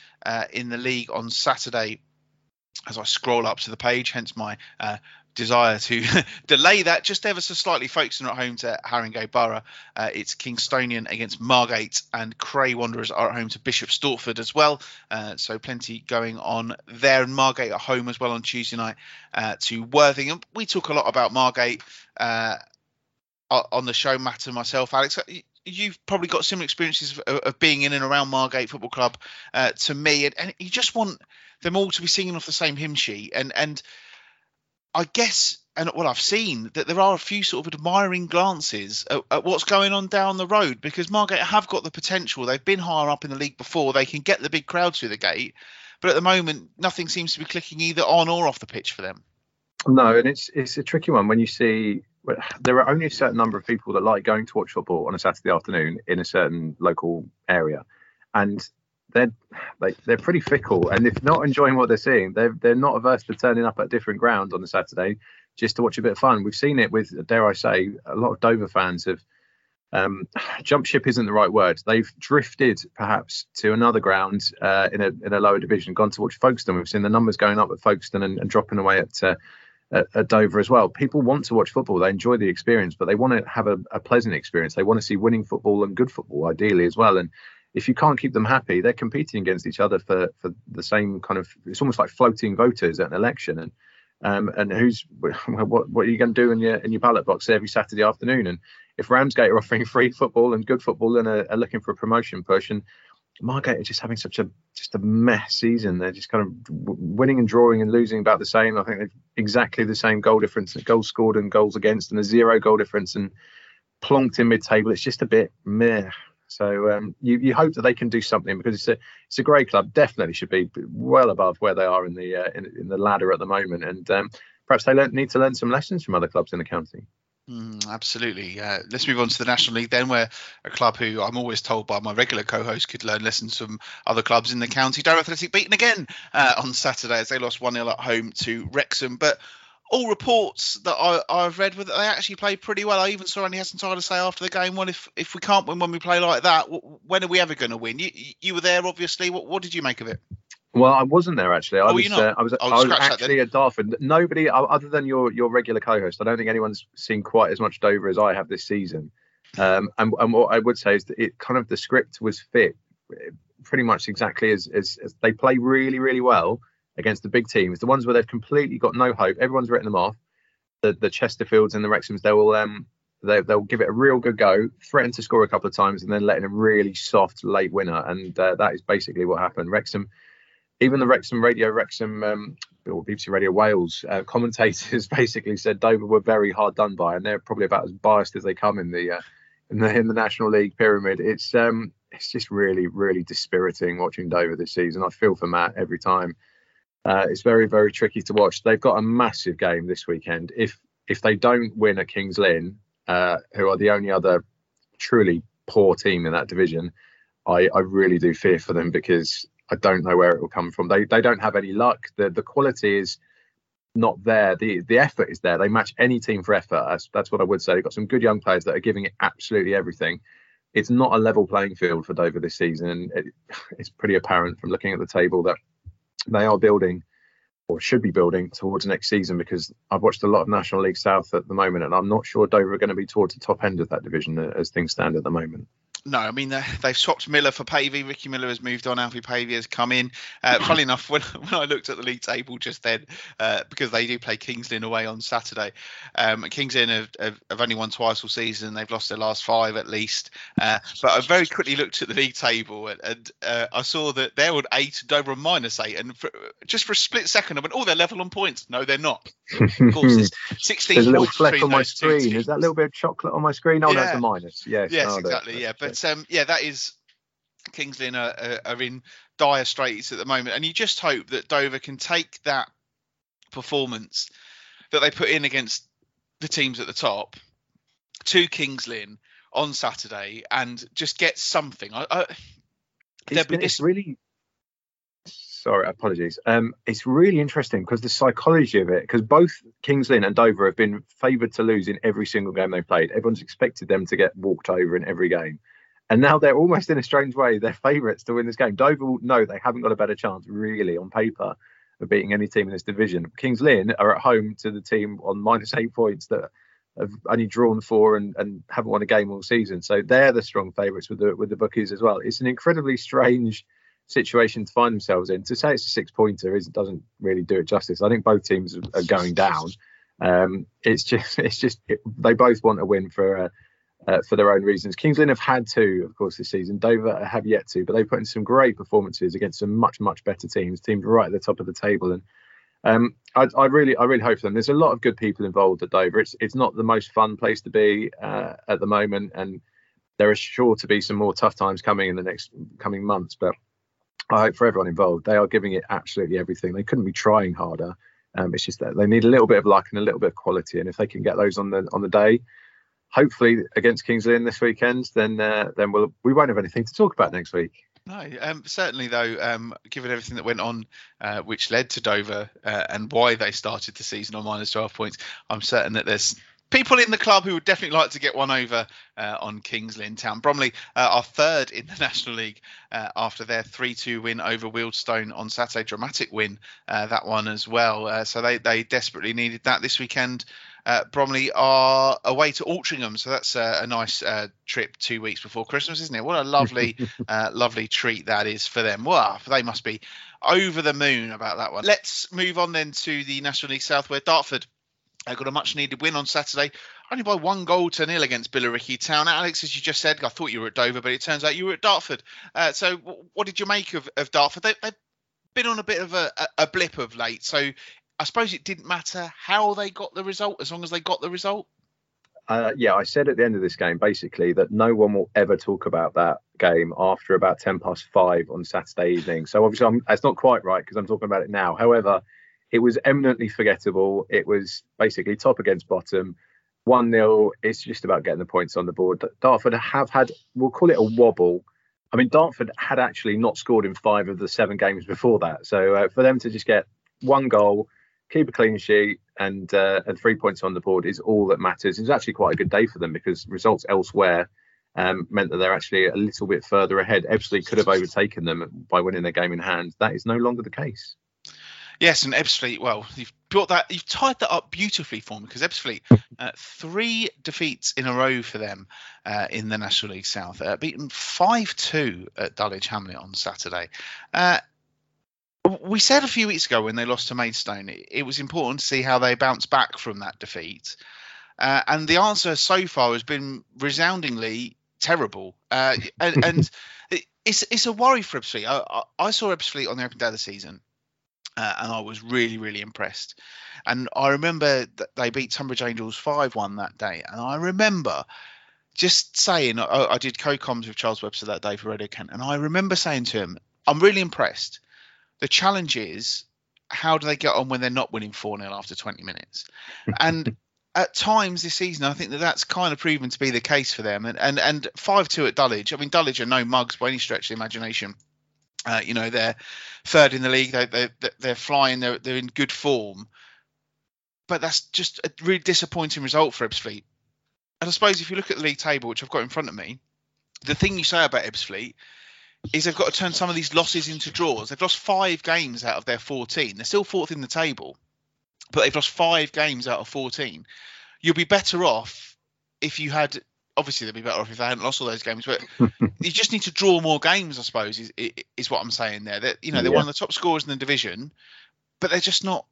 in the league on Saturday, as I scroll up to the page, hence my uh, desire to delay that just ever so slightly. Folkestone at home to Haringey Borough. Uh, it's Kingstonian against Margate, and Cray Wanderers are at home to Bishop Stortford as well. Uh, so plenty going on there. And Margate at home as well on Tuesday night uh, to Worthing. And we talk a lot about Margate uh, on the show, Matt and myself, Alex. You've probably got similar experiences of, of being in and around Margate Football Club uh, to me, and, and you just want them all to be singing off the same hymn sheet, and and I guess, and what I've seen, that there are a few sort of admiring glances at, at, what's going on down the road because Margate have got the potential. They've been higher up in the league before. They can get the big crowds through the gate, but at the moment, nothing seems to be clicking either on or off the pitch for them. No, and it's it's a tricky one when you see there are only a certain number of people that like going to watch football on a Saturday afternoon in a certain local area, and they're like they're pretty fickle, and if not enjoying what they're seeing, they're they're not averse to turning up at different grounds on a Saturday just to watch a bit of fun. We've seen it with, dare I say, a lot of Dover fans have um, jump ship isn't the right word. They've drifted perhaps to another ground uh, in a in a lower division, gone to watch Folkestone. We've seen the numbers going up at Folkestone and, and dropping away at, uh, at, at Dover as well. People want to watch football. They enjoy the experience, but they want to have a, a pleasant experience. They want to see winning football and good football, ideally as well. And if you can't keep them happy, they're competing against each other for for the same kind of. It's almost like floating voters at an election, and um, and who's what what are you going to do in your in your ballot box every Saturday afternoon? And if Ramsgate are offering free football and good football and are, are looking for a promotion push, and Margate are just having such a just a mess season. They're just kind of winning and drawing and losing about the same. I think they've exactly the same goal difference, goals scored and goals against, and a zero goal difference, and plonked in mid-table. It's just a bit meh so um, you, you hope that they can do something because it's a it's a great club. Definitely should be well above where they are in the uh, in, in, the ladder at the moment, and um, perhaps they need to learn some lessons from other clubs in the county. Mm, absolutely. Uh, let's move on to the National League then, where a club who I'm always told by my regular co-host could learn lessons from other clubs in the county. Dover Athletic beaten again uh, on Saturday as they lost 1 0 at home to Wrexham. But all reports that I, I've read were that they actually played pretty well. I even saw Andy Hessenthaler to say after the game, "Well, if if we can't win when we play like that, when are we ever going to win?" You you were there, obviously. What what did you make of it? Well, I wasn't there actually. I oh, was, uh, I was, I was actually at Dartford. Nobody, other than your your regular co-host, I don't think anyone's seen quite as much Dover as I have this season. Um, and, and what I would say is that it kind of the script was fit pretty much exactly as, as, as they play really really well against the big teams, the ones where they've completely got no hope. Everyone's written them off. The the Chesterfields and the Wrexhams, they will um they, they'll give it a real good go, threaten to score a couple of times, and then letting a really soft late winner. And uh, that is basically what happened. Wrexham even the Wrexham Radio Wrexham um, or BBC Radio Wales uh, commentators basically said Dover were very hard done by, and they're probably about as biased as they come in the uh, in the in the National League pyramid. It's um it's just really really dispiriting watching Dover this season. I feel for Matt every time. Uh, it's very very tricky to watch. They've got a massive game this weekend. If if they don't win at Kings Lynn, uh, who are the only other truly poor team in that division, I, I really do fear for them because I don't know where it will come from. They they don't have any luck. The the quality is not there. The the effort is there. They match any team for effort. That's that's what I would say. They've got some good young players that are giving it absolutely everything. It's not a level playing field for Dover this season. It, it's pretty apparent from looking at the table that they are building or should be building towards next season because I've watched a lot of National League South at the moment and I'm not sure Dover are going to be towards the top end of that division uh, as things stand at the moment no, I mean they've swapped Miller for Pavey. Ricky Miller has moved on. Alfie Pavey has come in. Uh, funnily enough, when, when I looked at the league table just then, uh, because they do play Kings Lynn away on Saturday, um, Kings Lynn have, have, have, only won twice all season. They've lost their last five at least. Uh, but I very quickly looked at the league table and, and uh, I saw that they're on eight, Dover on minus eight, and for, just for a split second, I went, "Oh, they're level on points." No, they're not. Of course, there's 16 there's a little fleck on my screen. Is that little bit of chocolate on my screen? Oh, yeah. no, it's a minus. Yes, yes, exactly. Yeah, but um, yeah, that is is Kings Lynn are, are, in dire straits at the moment, and you just hope that Dover can take that performance that they put in against the teams at the top to Kings Lynn on Saturday and just get something. I, I, it's, been, it's really sorry, apologies. Um, it's really interesting because the psychology of it, because both Kings Lynn and Dover have been favoured to lose in every single game they played. Everyone's expected them to get walked over in every game. And now they're almost in a strange way, they're favourites to win this game. Dover no, they haven't got a better chance, really, on paper, of beating any team in this division. Kings Lynn are at home to the team on minus eight points that have only drawn four and, and haven't won a game all season. So they're the strong favourites with the with the bookies as well. It's an incredibly strange situation to find themselves in. To say it's a six pointer is doesn't really do it justice. I think both teams are going down. Um, it's just it's just it, they both want a win for uh, for their own reasons. Kings Lynn have had to, of course, this season. Dover have yet to, but they put in some great performances against some much, much better teams, teams right at the top of the table. And um, I, I, really, I really hope for them. There's a lot of good people involved at Dover. It's it's not the most fun place to be uh, at the moment, and there are sure to be some more tough times coming in the next coming months. But I hope for everyone involved, they are giving it absolutely everything. They couldn't be trying harder. Um, it's just that they need a little bit of luck and a little bit of quality, and if they can get those on the on the day, hopefully against Kings Lynn this weekend, then uh, then we'll we won't have anything to talk about next week. No, um, certainly though, um, given everything that went on, uh, which led to Dover uh, and why they started the season on minus 12 points, I'm certain that there's people in the club who would definitely like to get one over uh, on Kings Lynn Town. Bromley uh, are third in the National League uh, after their 3-2 win over Wealdstone on Saturday. Dramatic win, uh, that one as well. Uh, so they, they desperately needed that this weekend uh, Bromley are away to Altrincham, so that's a, a nice uh, trip two weeks before Christmas, isn't it? What a lovely, uh, lovely treat that is for them. Wow, they must be over the moon about that one. Let's move on then to the National League South, where Dartford uh, got a much needed win on Saturday, only by one goal to nil against Billericay Town. Alex, as you just said, I thought you were at Dover, but it turns out you were at Dartford. Uh, so, what did you make of, of Dartford? They, have been on a bit of a, a, blip of late. So I suppose it didn't matter how they got the result as long as they got the result. Uh, yeah, I said at the end of this game basically that no one will ever talk about that game after about 10 past five on Saturday evening. So obviously, I'm, that's not quite right because I'm talking about it now. However, it was eminently forgettable. It was basically top against bottom. 1 0. It's just about getting the points on the board. Dartford have had, we'll call it a wobble. I mean, Dartford had actually not scored in five of the seven games before that. So uh, for them to just get one goal, keep a clean sheet, and uh, and three points on the board is all that matters. It's actually quite a good day for them because results elsewhere um, meant that they're actually a little bit further ahead. Ebbsfleet could have overtaken them by winning their game in hand. That is no longer the case. Yes, and Ebbsfleet, well, you've brought that, you've tied that up beautifully for me because Ebbsfleet, uh, three defeats in a row for them uh, in the National League South, uh, beaten 5 2 at Dulwich Hamlet on Saturday. We said a few weeks ago when they lost to Maidstone, it, it was important to see how they bounce back from that defeat. Uh, and the answer so far has been resoundingly terrible. Uh, and, and it's it's a worry for Ebbsfleet. I, I saw Ebbsfleet on the open day of the season, uh, and I was really really impressed. And I remember that they beat Tonbridge Angels five one that day, and I remember just saying I, I did co-coms with Charles Webster that day for Radio Kent, and I remember saying to him, "I'm really impressed. The challenge is." How do they get on when they're not winning 4 0 after 20 minutes? And at times this season, I think that that's kind of proven to be the case for them. And and and five two at Dulwich. I mean, Dulwich are no mugs by any stretch of the imagination. Uh, you know, they're third in the league. They they they're flying. They're they're in good form. But that's just a really disappointing result for Ebbsfleet. And I suppose if you look at the league table, which I've got in front of me, the thing you say about Ebbsfleet is they've got to turn some of these losses into draws. They've lost five games out of their 14. They're still fourth in the table but they've lost five games out of 14. You'll be better off if you had. Obviously, they'd be better off if they hadn't lost all those games, but you just need to draw more games. I suppose is is what I'm saying there. That you know they're yeah. one of the top scorers in the division, but they're just not.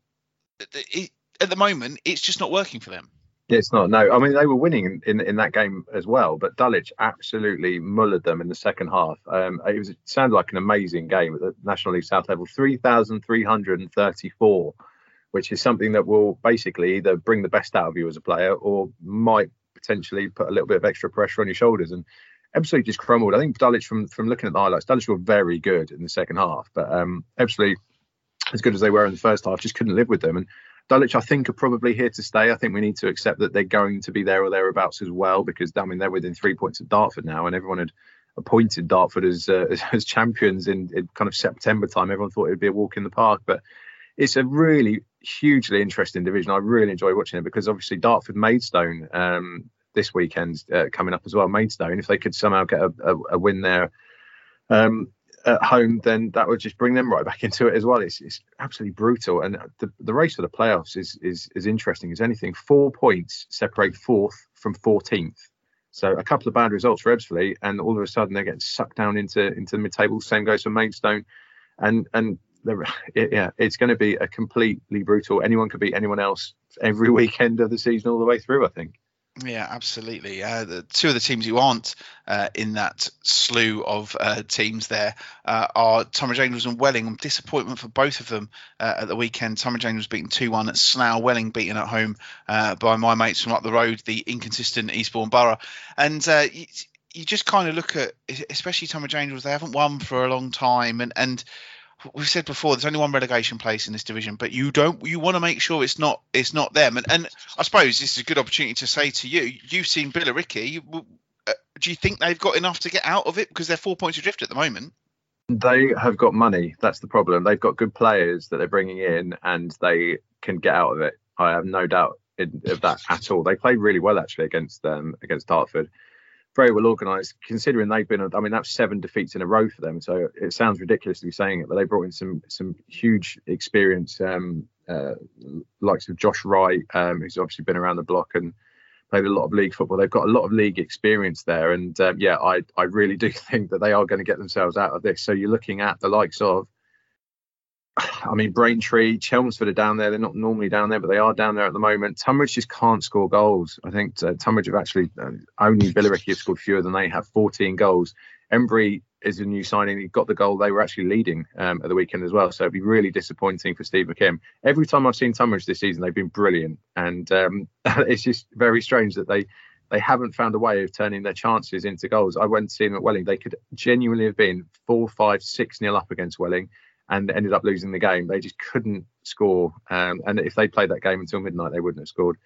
It, at the moment, it's just not working for them. It's not. No, I mean they were winning in, in, in, that game as well, but Dulwich absolutely mullered them in the second half. Um, it was it sounded like an amazing game at the National League South level, three thousand three hundred and thirty-four which is something that will basically either bring the best out of you as a player or might potentially put a little bit of extra pressure on your shoulders. And Ebbsfleet just crumbled. I think Dulwich, from from looking at the highlights, Dulwich were very good in the second half, but um, as good as they were in the first half, just couldn't live with them. And Dulwich, I think, are probably here to stay. I think we need to accept that they're going to be there or thereabouts as well, because I mean they're within three points of Dartford now, and everyone had appointed Dartford as uh, as, champions in, in kind of September time. Everyone thought it would be a walk in the park, but it's a really hugely interesting division. I really enjoy watching it because obviously Dartford Maidstone um, this weekend uh, coming up as well. Maidstone, if they could somehow get a, a, a win there um, at home, then that would just bring them right back into it as well. It's, it's absolutely brutal, and the, the race for the playoffs is is as interesting as anything. Four points separate fourth from 14th. So a couple of bad results for Ebbsfleet, and all of a sudden they're getting sucked down into into the mid-table. Same goes for Maidstone, and and it, yeah, it's going to be a completely brutal. Anyone could beat anyone else every weekend of the season all the way through. I think. Yeah, absolutely. Uh, the two of the teams who aren't uh, in that slew of uh, teams there uh, are Tonbridge Angels and Welling. Disappointment for both of them uh, at the weekend. Tonbridge Angels beaten 2 1 at Slough, Welling beaten at home uh, by my mates from up the road, the inconsistent Eastbourne Borough. And you, you, just kind of look at, especially Tonbridge Angels, they haven't won for a long time. And, and we've said before there's only one relegation place in this division but you don't you want to make sure it's not it's not them. And, and i suppose this is a good opportunity to say to you you've seen billericay uh, do you think they've got enough to get out of it? Because they're four points adrift at the moment. They have got money. That's the problem. They've got good players that they're bringing in and they can get out of it. I have no doubt in, of that at all. They played really well actually against them um, against dartford very well organised, considering they've been. I mean, that's seven defeats in a row for them. So it sounds ridiculous to be saying it, but they brought in some some huge experience, um, uh, likes of Josh Wright, um, who's obviously been around the block and played a lot of league football. They've got a lot of league experience there, and um, yeah, I I really do think that they are going to get themselves out of this. So you're looking at the likes of I mean, Braintree, Chelmsford are down there. They're not normally down there, but they are down there at the moment. Tonbridge just can't score goals. I think uh, Tonbridge have actually uh, only Billericay have scored fewer than they have, 14 goals. Embry is a new signing. He got the goal. They were actually leading um, at the weekend as well. So it'd be really disappointing for Steve McKimm. Every time I've seen Tonbridge this season, they've been brilliant, and um, it's just very strange that they they haven't found a way of turning their chances into goals. I went to see them at Welling. They could genuinely have been four, five, six nil up against Welling and ended up losing the game. They just couldn't score. Um, and if they played that game until midnight, they wouldn't have scored.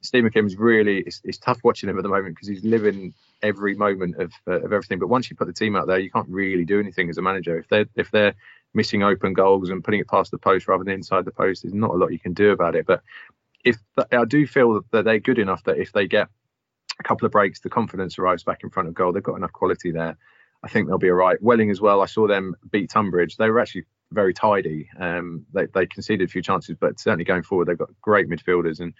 Steve McKimm's really, it's, it's tough watching him at the moment because he's living every moment of, uh, of everything. But once you put the team out there, you can't really do anything as a manager. If they're, if they're missing open goals and putting it past the post rather than inside the post, there's not a lot you can do about it. But if I do feel that they're good enough that if they get a couple of breaks, the confidence arrives back in front of goal. They've got enough quality there. I think they'll be all right. Welling as well. I saw them beat Tonbridge. They were actually very tidy. Um, they, they conceded a few chances, but certainly going forward, they've got great midfielders and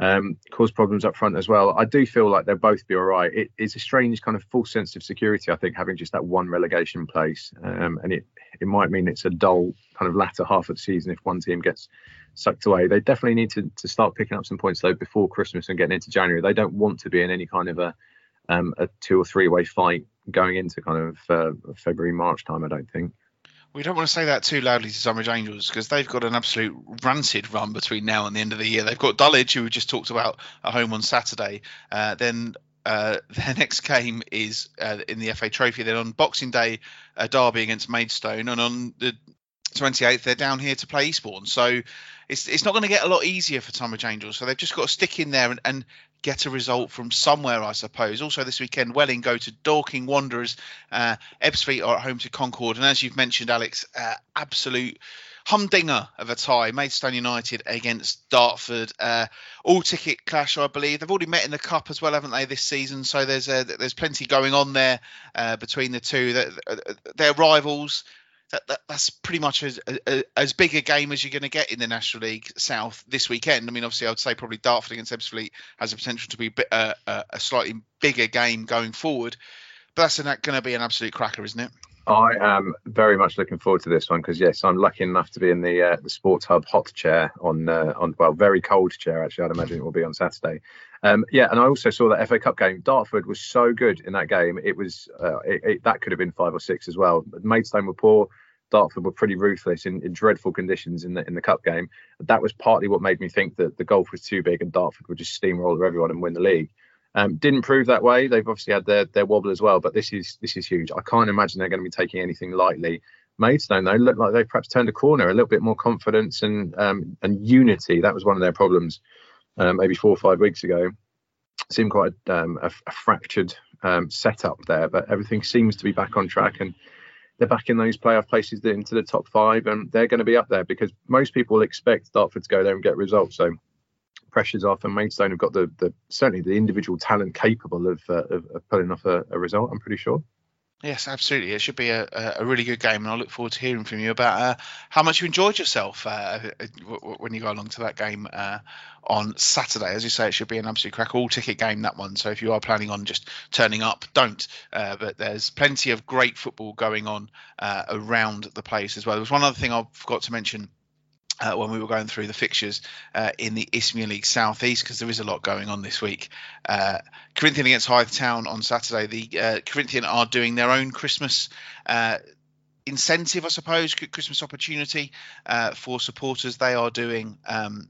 um, caused problems up front as well. I do feel like they'll both be all right. It, it's a strange kind of false sense of security, I think, having just that one relegation place, um, and it it might mean it's a dull kind of latter half of the season if one team gets sucked away. They definitely need to to start picking up some points though before Christmas and getting into January. They don't want to be in any kind of a um, a two or three way fight going into kind of uh, February March time. I don't think. We don't want to say that too loudly to Tonbridge Angels because they've got an absolute rancid run between now and the end of the year. They've got Dulwich, who we just talked about at home on Saturday. Uh, then uh, their next game is uh, in the FA Trophy. Then on Boxing Day, a derby against Maidstone, and on the 28th they're down here to play Eastbourne. So it's it's not going to get a lot easier for Tonbridge Angels. So they've just got to stick in there and, and get a result from somewhere, I suppose. Also, this weekend, Welling go to Dorking Wanderers. Uh, Ebbsfleet are at home to Concord. And as you've mentioned, Alex, uh, absolute humdinger of a tie. Maidstone United against Dartford. Uh, all ticket clash, I believe. They've already met in the cup as well, haven't they, this season? So there's uh, there's plenty going on there uh, between the two. They're, they're rivals that, that, that's pretty much as, as, as big a game as you're going to get in the National League South this weekend. I mean, obviously, I would say probably Dartford against Ebbsfleet has the potential to be a, a, a slightly bigger game going forward. But that's going to be an absolute cracker, isn't it? I am very much looking forward to this one because yes, I'm lucky enough to be in the uh, the Sports Hub hot chair on uh, on well very cold chair actually. I'd imagine it will be on Saturday. Um, yeah, and I also saw that FA Cup game. Dartford was so good in that game. It was uh, it, it, that could have been five or six as well. Maidstone were poor. Dartford were pretty ruthless in, in, dreadful conditions in the in the cup game. That was partly what made me think that the gulf was too big and Dartford would just steamroller everyone and win the league. Um, didn't prove that way. They've obviously had their their wobble as well, but this is this is huge. I can't imagine they're going to be taking anything lightly. Maidstone though look like they've perhaps turned a corner, a little bit more confidence and um, and unity. That was one of their problems um, maybe four or five weeks ago. Seemed quite um, a, a, fractured um, setup there, but everything seems to be back on track and they're back in those playoff places into the top five, and they're going to be up there because most people expect Dartford to go there and get results. So pressure's off, and Maidstone have got the, the certainly the individual talent capable of, uh, of, of, pulling off a, a result. I'm pretty sure. Yes, absolutely. It should be a, a really good game, and I look forward to hearing from you about uh, how much you enjoyed yourself uh, when you go along to that game uh, on Saturday. As you say, it should be an absolute crack, all ticket game that one. So if you are planning on just turning up, don't. Uh, but there's plenty of great football going on uh, around the place as well. There was one other thing I forgot to mention uh, when we were going through the fixtures uh, in the Isthmian League Southeast because there is a lot going on this week. Uh, Corinthian against Hythe Town on Saturday. The uh, Corinthian are doing their own Christmas uh, incentive, I suppose, Christmas opportunity uh, for supporters. They are doing um,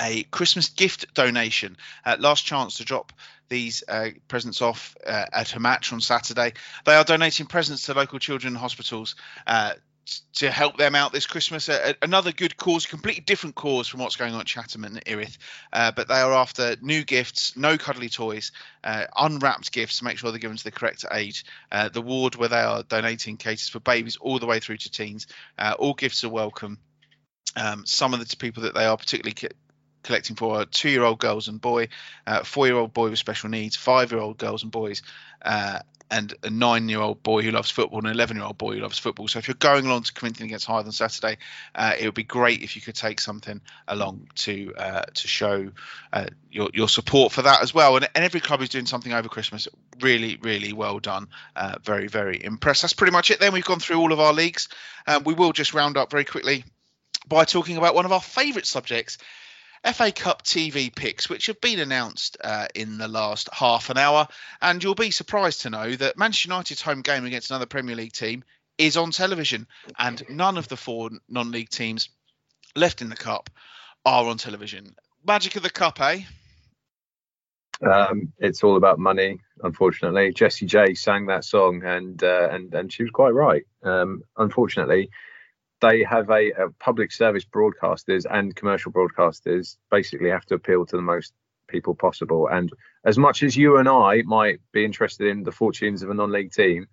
a Christmas gift donation. last chance to drop these uh, presents off uh, at a match on Saturday. They are donating presents to local children hospitals uh, to help them out this Christmas. Uh, another good cause, completely different cause from what's going on at Chatham and Erith. Uh, but they are after new gifts, no cuddly toys, uh, unwrapped gifts to make sure they're given to the correct age. Uh, the ward where they are donating cases for babies all the way through to teens. Uh, all gifts are welcome. Um, some of the people that they are particularly collecting for two year old girls and boy, uh, four year old boy with special needs, five year old girls and boys, uh, and a nine year old boy who loves football and an 11 year old boy who loves football. So if you're going along to Corinthian against Hythe on Saturday, uh, it would be great if you could take something along to uh, to show uh, your, your support for that as well. And, and, every club is doing something over Christmas. Really, really well done. Uh, very, very impressed. That's pretty much it then. We've gone through all of our leagues. Um, we will just round up very quickly by talking about one of our favourite subjects FA Cup TV picks, which have been announced uh, in the last half an hour. And you'll be surprised to know that Manchester United's home game against another Premier League team is on television, and none of the four non league teams left in the Cup are on television. Magic of the Cup, eh? Um, it's all about money, unfortunately. Jessie J sang that song, and uh, and and she was quite right. Um, unfortunately, they have a, a, public service broadcasters and commercial broadcasters basically have to appeal to the most people possible. And as much as you and I might be interested in the fortunes of a non-league team,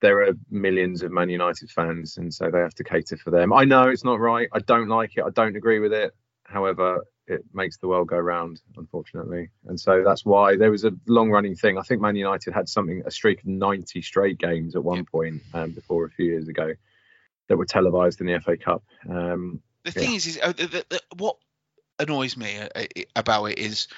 there are millions of Man United fans, and so they have to cater for them. I know it's not right. I don't like it. I don't agree with it. However, it makes the world go round, unfortunately. And so that's why there was a long running thing. I think Man United had something a streak of 90 straight games at one point um, before a few years ago that were televised in the FA Cup. Um, the thing is, is uh, the, the, what annoys me uh, about it is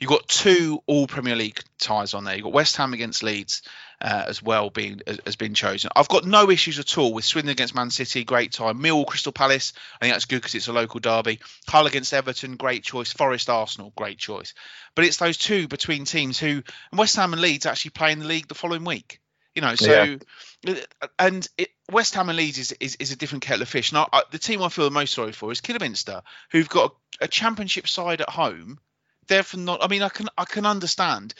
you've got two all Premier League ties on there. You've got West Ham against Leeds uh, as well being has been chosen. I've got no issues at all with Swindon against Man City, great tie. Mill Crystal Palace, I think that's good because it's a local derby. Hull against Everton, great choice. Forest Arsenal, great choice. But it's those two between teams who and West Ham and Leeds actually play in the league the following week. You know, so yeah. and it, West Ham and Leeds is, is, is, a different kettle of fish. I, the team I feel the most sorry for is Kidderminster, who've got a, a championship side at home therefore not. I mean, I can I can understand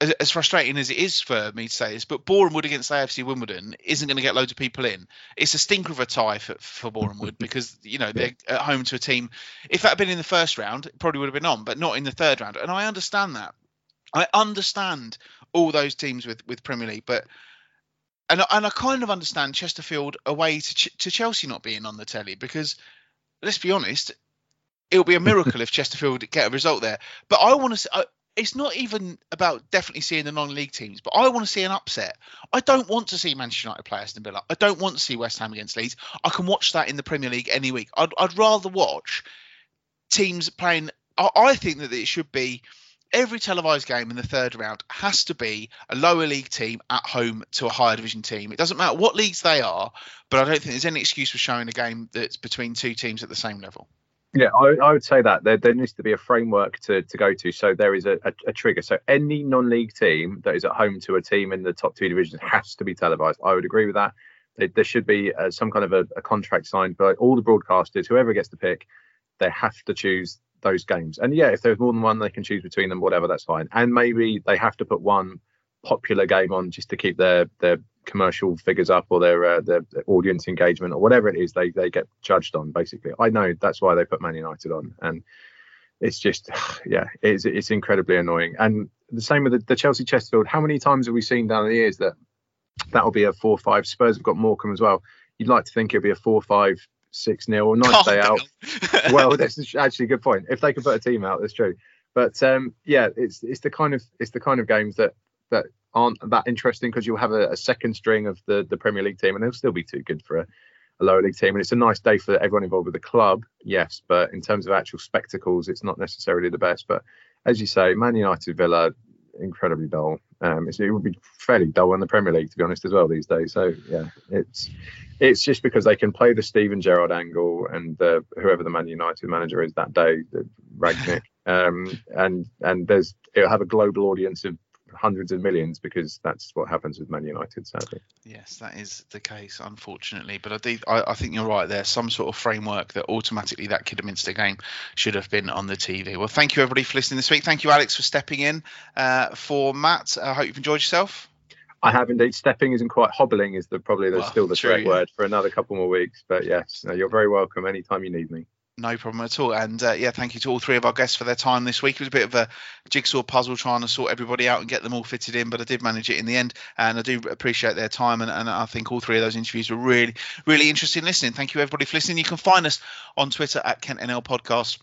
as, as, frustrating as it is for me to say this, but Boreham Wood against AFC Wimbledon isn't going to get loads of people in. It's a stinker of a tie for, for Boreham Wood because you know they're at home to a team. If that had been in the first round, it probably would have been on, but not in the third round. And I understand that. I understand all those teams with with Premier League, but and and I kind of understand Chesterfield away to Ch- to Chelsea not being on the telly because let's be honest, it'll be a miracle if Chesterfield get a result there. But I want to. Uh, it's not even about definitely seeing the non-league teams, but I want to see an upset. I don't want to see Manchester United play Aston Villa. I don't want to see West Ham against Leeds. I can watch that in the Premier League any week. I'd, I'd rather watch teams playing. I, I think that it should be every televised game in the third round has to be a lower league team at home to a higher division team. It doesn't matter what leagues they are, but I don't think there's any excuse for showing a game that's between two teams at the same level. Yeah, I, I, would say that there, there, needs to be a framework to, to go to. So there is a, a, a, trigger. So any non-league team that is at home to a team in the top two divisions has to be televised. I would agree with that. There, there should be uh, some kind of a, a, contract signed by all the broadcasters. Whoever gets the pick, they have to choose those games. And yeah, if there's more than one, they can choose between them. Whatever, that's fine. And maybe they have to put one popular game on just to keep their their commercial figures up or their uh, their audience engagement or whatever it is they they get judged on basically i know that's why they put man united on and it's just yeah it's it's incredibly annoying and the same with the, the chelsea chesterfield how many times have we seen down the years that that'll be a four five spurs have got morecambe as well you'd like to think it'll be a four five six nil or nice day out well that's actually a good point if they can put a team out that's true but um, yeah it's it's the kind of it's the kind of games that that aren't that interesting because you'll have a, a, second string of the the Premier League team, and they'll still be too good for a, a, lower league team. And it's a nice day for everyone involved with the club, yes, but in terms of actual spectacles, it's not necessarily the best. But as you say, Man United, Villa, incredibly dull. Um, it would be fairly dull in the Premier League, to be honest, as well these days. So yeah, it's it's just because they can play the Steven Gerrard angle and uh, whoever the Man United manager is that day, Rangnick, um, and and there's it'll have a global audience of hundreds of millions because that's what happens with Man United, sadly. Yes, that is the case, unfortunately. But I, do, I, I think you're right. There's some sort of framework that automatically that Kidderminster game should have been on the TV. Well, thank you everybody for listening this week. Thank you, Alex, for stepping in uh, for Matt. I hope you've enjoyed yourself. I have indeed. Stepping isn't quite hobbling is the probably the, well, still the true, correct yeah. word for another couple more weeks. But yes, no, you're very welcome anytime you need me. No problem at all. And uh, yeah, thank you to all three of our guests for their time this week. It was a bit of a jigsaw puzzle trying to sort everybody out and get them all fitted in, but I did manage it in the end. And I do appreciate their time. And, and I think all three of those interviews were really, really interesting listening. Thank you, everybody, for listening. You can find us on Twitter at Kent NL Podcast.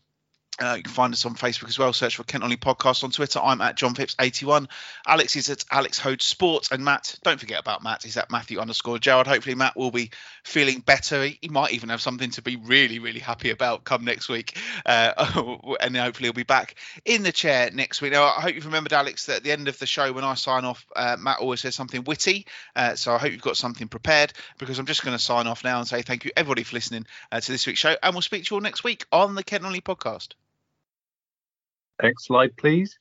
Uh, you can find us on Facebook as well. Search for Kent Only Podcast on Twitter. I'm at John Phipps81. Alex is at Alex Hoad Sports. And Matt, don't forget about Matt. He's at Matthew underscore Gerrard. Hopefully, Matt will be feeling better. He might even have something to be really, really happy about come next week. Uh, and hopefully, he'll be back in the chair next week. Now, I hope you've remembered, Alex, that at the end of the show, when I sign off, uh, Matt always says something witty. Uh, so I hope you've got something prepared because I'm just going to sign off now and say thank you, everybody, for listening uh, to this week's show. And we'll speak to you all next week on the Kent Only Podcast. Next slide, please.